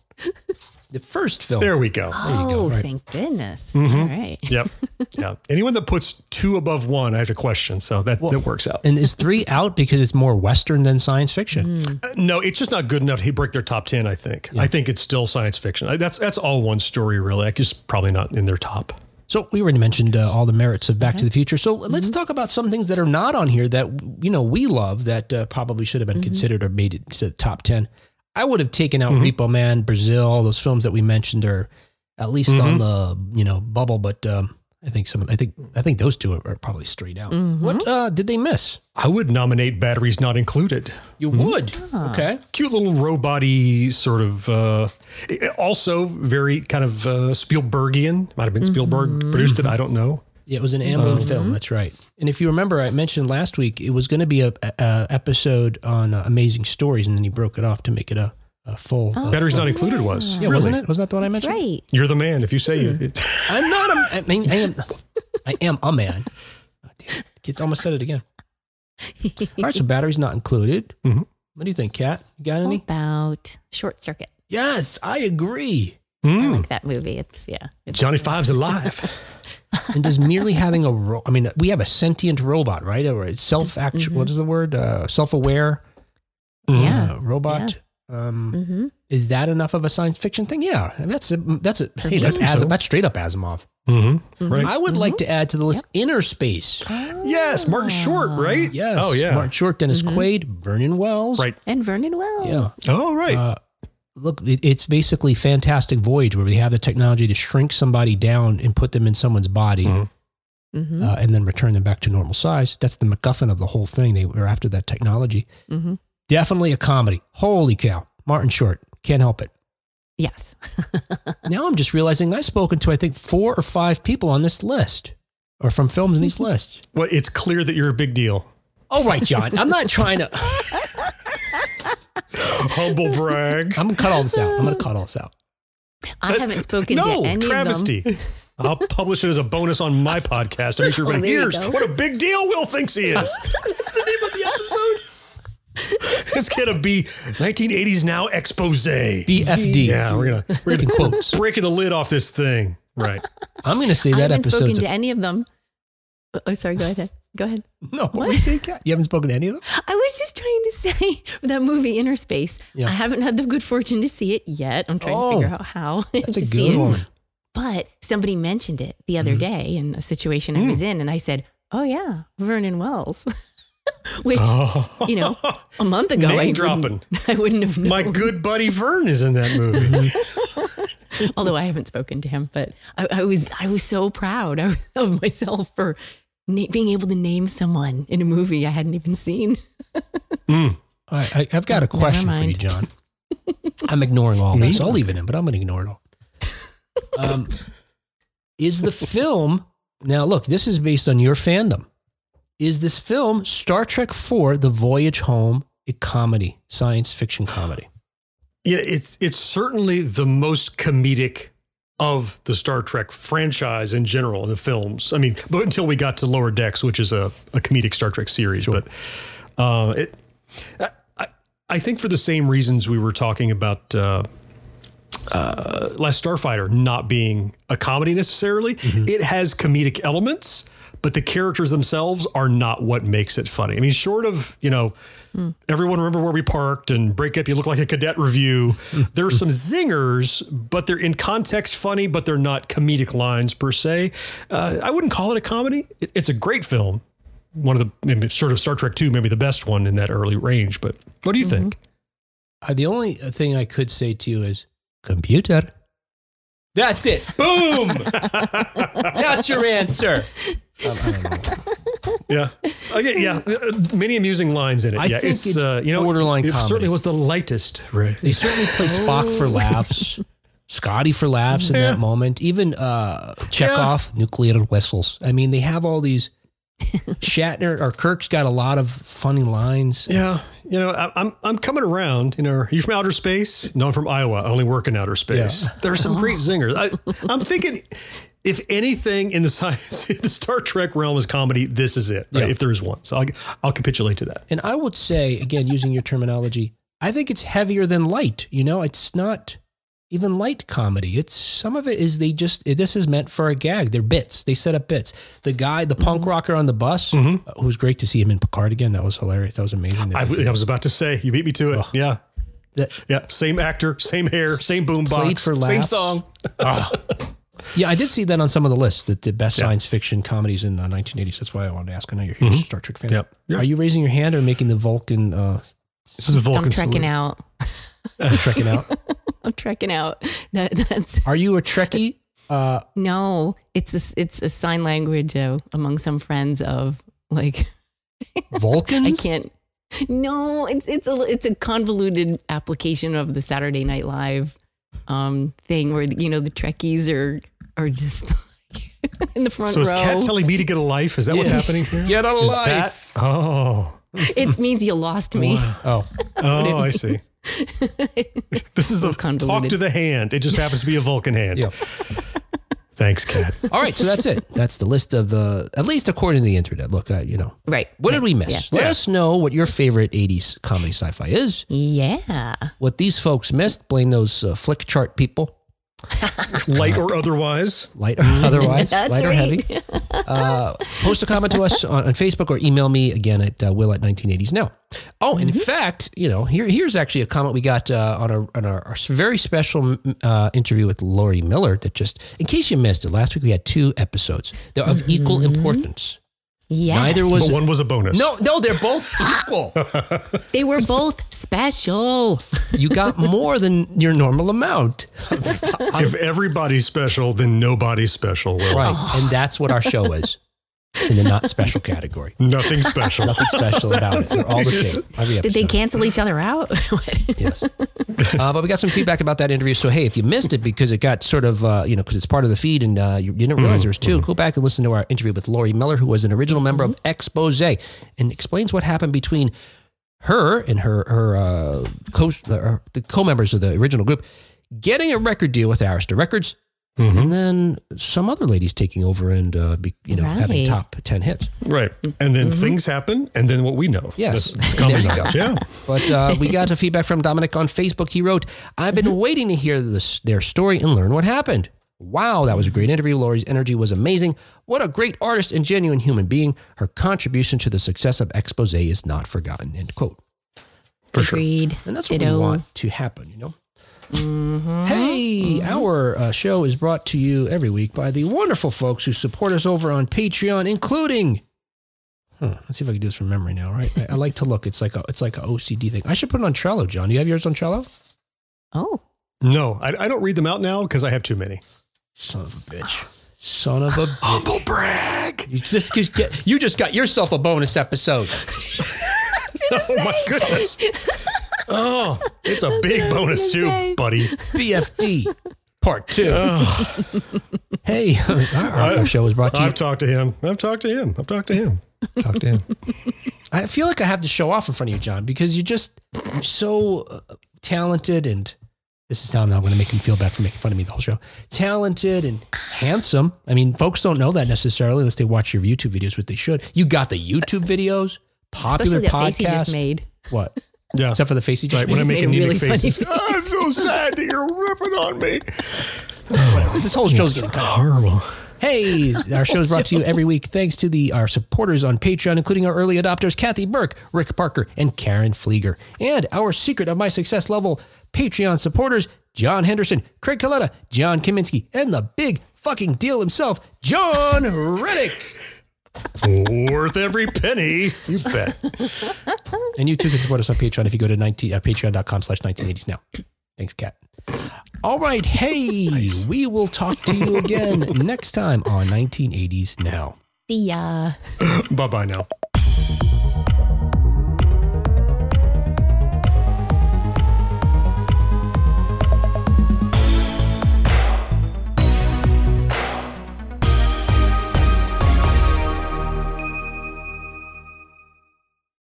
the first film. There we go. Oh, right. thank goodness. All right. Yep. [laughs] Yeah. Anyone that puts two above one, I have a question. So that, that works out. And is three out because it's more Western than science fiction? Uh, No, it's just not good enough to break their top ten. I think. I think it's still science fiction. I- That's that's all one story really. Like it's probably not in their top. So we already mentioned uh, all the merits of Back to the Future. So let's talk about some things that are not on here that you know we love that uh, probably should have been considered or made it to the top ten. I would have taken out Repo Man, Brazil, all those films that we mentioned are at least on the you know bubble. But um, I think some. I think I think those two are, are probably straight out. What uh, did they miss? I would nominate Batteries Not Included. You would. Okay. Cute little robot-y sort of. Uh, also very kind of uh, Spielbergian. Might have been Spielberg produced it. I don't know. Yeah, it was an Amblin film. That's right. And if you remember, I mentioned last week it was going to be a, a, a episode on uh, amazing stories, and then he broke it off to make it a, a full. uh, Batteries Not Included was. yeah, wasn't it? Was that the one I That's mentioned? right. You're the man if you say you. [laughs] I'm not a. I mean, I am. I am a man. Oh, damn. Kids almost said it again. [laughs] All right, so batteries not included. Mhm. What do you think, Kat? You got any? about Short Circuit? Yes, I agree. I Mm, like that movie. It's yeah. It's, Johnny Five's alive. [laughs] And does merely having a ro- I mean, we have a sentient robot, right? Or it's self actual. What is the word? Uh, self aware yeah. uh, robot. Um, Mm-hmm. Is that enough of a science fiction thing? Yeah, and that's a, that's a, hey, that's I As, so. that's straight up Asimov. Mm-hmm. Right. I would like to add to the list Inner Space. yes, Martin Short, right? Yes. Oh yeah. Martin Short, Dennis Quaid, Vernon Wells. Right. And Vernon Wells. Yeah. Oh right. Uh, look, it's basically Fantastic Voyage, where we have the technology to shrink somebody down and put them in someone's body, Mhm. Mm-hmm. uh, and then return them back to normal size. That's the MacGuffin of the whole thing. They were after that technology. Mm-hmm. Definitely a comedy. Holy cow, Martin Short can't help it. Yes. [laughs] Now I'm just realizing I've spoken to I think four or five people on this list, or from films in these lists. well, it's clear that you're a big deal. All right, John. I'm not trying to. [laughs] [laughs] Humble brag. I'm gonna cut all this out. I'm gonna cut all this out. I haven't spoken no to any travesty. I'll publish it as a bonus on my podcast to make sure Oh, everybody there you hears what a big deal Will thinks he is. [laughs] the name of the episode? it's gonna be 1980s now expose. BFD. Yeah, we're gonna we're gonna quotes. breaking the lid off this thing. Right. I'm gonna say that them. I haven't spoken episode's. to any of them. Oh, Oh, sorry. Go ahead. Go ahead. [laughs] No, what you saying, Kat? You haven't spoken to any of them? I was just trying to [laughs] say that movie Inner Space. Yeah. I haven't had the good fortune to see it yet. I'm trying Oh, to figure oh, out how [laughs] That's to a see good it. one. But somebody mentioned it the other mm-hmm. day in a situation I was mm. in, and I said, "Oh yeah, Vernon Wells," which oh. you know, a month ago Name I dropping. wouldn't, I wouldn't have known. My good buddy Vern is in that movie. Although I haven't spoken to him, but I, I was I was so proud of, of myself for na- being able to name someone in a movie I hadn't even seen. [laughs] I, I, I've got a question for you. John. [laughs] I'm ignoring all this. I'll leave it in, but I'm going to ignore it all. Um, is the film now? Look, this is based on your fandom. Is this film Star Trek Four: The Voyage Home a comedy, science fiction comedy? Yeah, it's it's certainly the most comedic of the Star Trek franchise in general in the films. I mean, but until we got to Lower Decks, which is a, a comedic Star Trek series, but uh, it. I, I think for the same reasons we were talking about uh, uh, Last Starfighter not being a comedy necessarily, it has comedic elements, but the characters themselves are not what makes it funny. I mean, short of you know. Everyone remember where we parked and break up. You look like a cadet review. [laughs] There's some zingers, but they're in context funny, but they're not comedic lines per se. Uh, I wouldn't call it a comedy. It, it's a great film. One of the maybe sort of Star Trek 2, maybe the best one in that early range. But what do you think? Uh, the only thing I could say to you is computer. That's it. Boom. [laughs] That's your answer. Um, I don't know. Yeah, okay, yeah. Uh, Many amusing lines in it. I yeah, think it's, it's uh, you know borderline It comedy. certainly was the lightest. Right. They certainly play [laughs] Spock for laughs, Scotty for laughs in that moment. Even uh, Chekov, nuclear whistles. I mean, they have all these. [laughs] Shatner or Kirk's got a lot of funny lines. Yeah, you know, I, I'm I'm coming around. You know, are you from outer space? No, I'm from Iowa. I only work in outer space. Yeah. There are some great zingers. I, I'm thinking, if anything in the science, [laughs] the Star Trek realm is comedy, this is it. Right? Yeah. If there is one, so I'll I'll capitulate to that. And I would say, again, using your terminology, I think it's heavier than light. You know, it's not even light comedy. It's some of it is they just this is meant for a gag. They're bits. They set up bits. The guy, the punk rocker on the bus, uh, who was great to see him in Picard again. That was hilarious. That was amazing. I, I was about to say, you beat me to it. Oh. Yeah, that. yeah. Same actor, same hair, same boom box, same song. Ah, [laughs] Yeah, I did see that on some of the lists, the, the best science fiction comedies in the 1980s. That's why I wanted to ask. I know you're a huge Mhm. Star Trek fan. Yep. Yep. Are you raising your hand or making the Vulcan? Uh, This is a Vulcan I'm trekking salute. out. [laughs] you trekking out? [laughs] I'm trekking out. [laughs] That, that's Are you a Trekkie? Uh, no. It's a, it's a sign language uh, among some friends of like Vulcans? I can't. No, it's it's a it's a convoluted application of the Saturday Night Live um, thing where you know the Trekkies are are just like [laughs] in the front So is row. Kat telling me to get a life? Is that what's happening here? Get a Is life. that- oh. it means you lost me. Oh, [laughs] Oh, I see. [laughs] This is the talk to the hand. It just happens to be a Vulcan hand. yeah. Thanks, Kat. [laughs] All right, so that's it. That's the list of the, at least according to the internet. Look, uh, you know, Right. what did we miss? Yeah. Let Yeah. us know what your favorite 80s comedy sci fi is. Yeah. What these folks missed, blame those uh, flick chart people, [laughs] Light or otherwise. light or [laughs] otherwise, That's light or heavy. [laughs] Uh, post a comment to us on, on Facebook or email me again at uh, will at 1980s now. Oh, and in fact, you know, here here's actually a comment we got uh, on, our, on our, our very special uh, interview with Laurie Miles that just, in case you missed it, last week we had two episodes. They're of equal importance. Yes. Neither was But one was a bonus. No, no, they're both [laughs] equal. [laughs] They were both special. You got more than your normal amount. If everybody's special, then nobody's special. Will. Right. And that's what our show is in the not special [laughs] category. Nothing special. Nothing special about it. We're all the same. Every Did they cancel each other out? [laughs] Yes. [laughs] Uh, but we got some feedback about that interview. So, hey, if you missed it because it got sort of, uh, you know, because it's part of the feed and uh, you, you didn't realize there was two, go back and listen to our interview with Laurie Miles, who was an original member of Expose and explains what happened between her and her, her uh, co- uh, the co members of the original group getting a record deal with Arista Records. And then some other ladies taking over and, uh, be, you know, having top 10 hits. Right. And then things happen, and then what we know. Yes. That's There you go. Yeah. But uh, we got a feedback from Dominic on Facebook. He wrote, I've been waiting to hear this, their story and learn what happened. Wow, that was a great interview. Laurie's energy was amazing. What a great artist and genuine human being. Her contribution to the success of Expose is not forgotten. End quote. For sure. And that's what Ditto. we want to happen, you know? Hey, our uh, show is brought to you every week by the wonderful folks who support us over on Patreon, including. Huh, let's see if I can do this from memory now. Right, I, I like to look. It's like a it's like an OCD thing. I should put it on Trello, John. Do you have yours on Trello? Oh, No, I, I don't read them out now because I have too many. Son of a bitch. Son of a [gasps] bitch. Humble brag. You just, just get, you just got yourself a bonus episode. [laughs] Oh my goodness. [laughs] Oh, it's a big bonus too, buddy. BFD part two. hey, [laughs] our, our show is brought to you. I've talked to him. I've talked to him. I've talked to him. Talked to him. [laughs] I feel like I have to show off in front of you, John, because you're just so uh, talented and this is now I'm not going to make him feel bad for making fun of me the whole show. Talented and handsome. I mean, folks don't know that necessarily unless they watch your YouTube videos, which they should. You got the YouTube videos, popular especially that face he podcast. just made. What? Yeah. Except for the face he just Right, made. when I just make made a anemic really faces. [laughs] face. "Oh, I'm so sad that you're ripping on me. This whole show's getting cut. Horrible. Hey, our show is brought to you every week thanks to the our supporters on Patreon, including our early adopters, Kathy Burke, Rick Parker, and Karen Flieger. And our secret of my success level Patreon supporters, John Henderson, Craig Coletta, John Kaminsky, and the big fucking deal himself, John Reddick. Worth every penny. You bet. And you too can support us on Patreon if you go to 19, uh, patreon.com slash 1980s now. Thanks, Kat. All right. Hey, we will talk to you again next time on 1980s now. See ya. Bye bye now.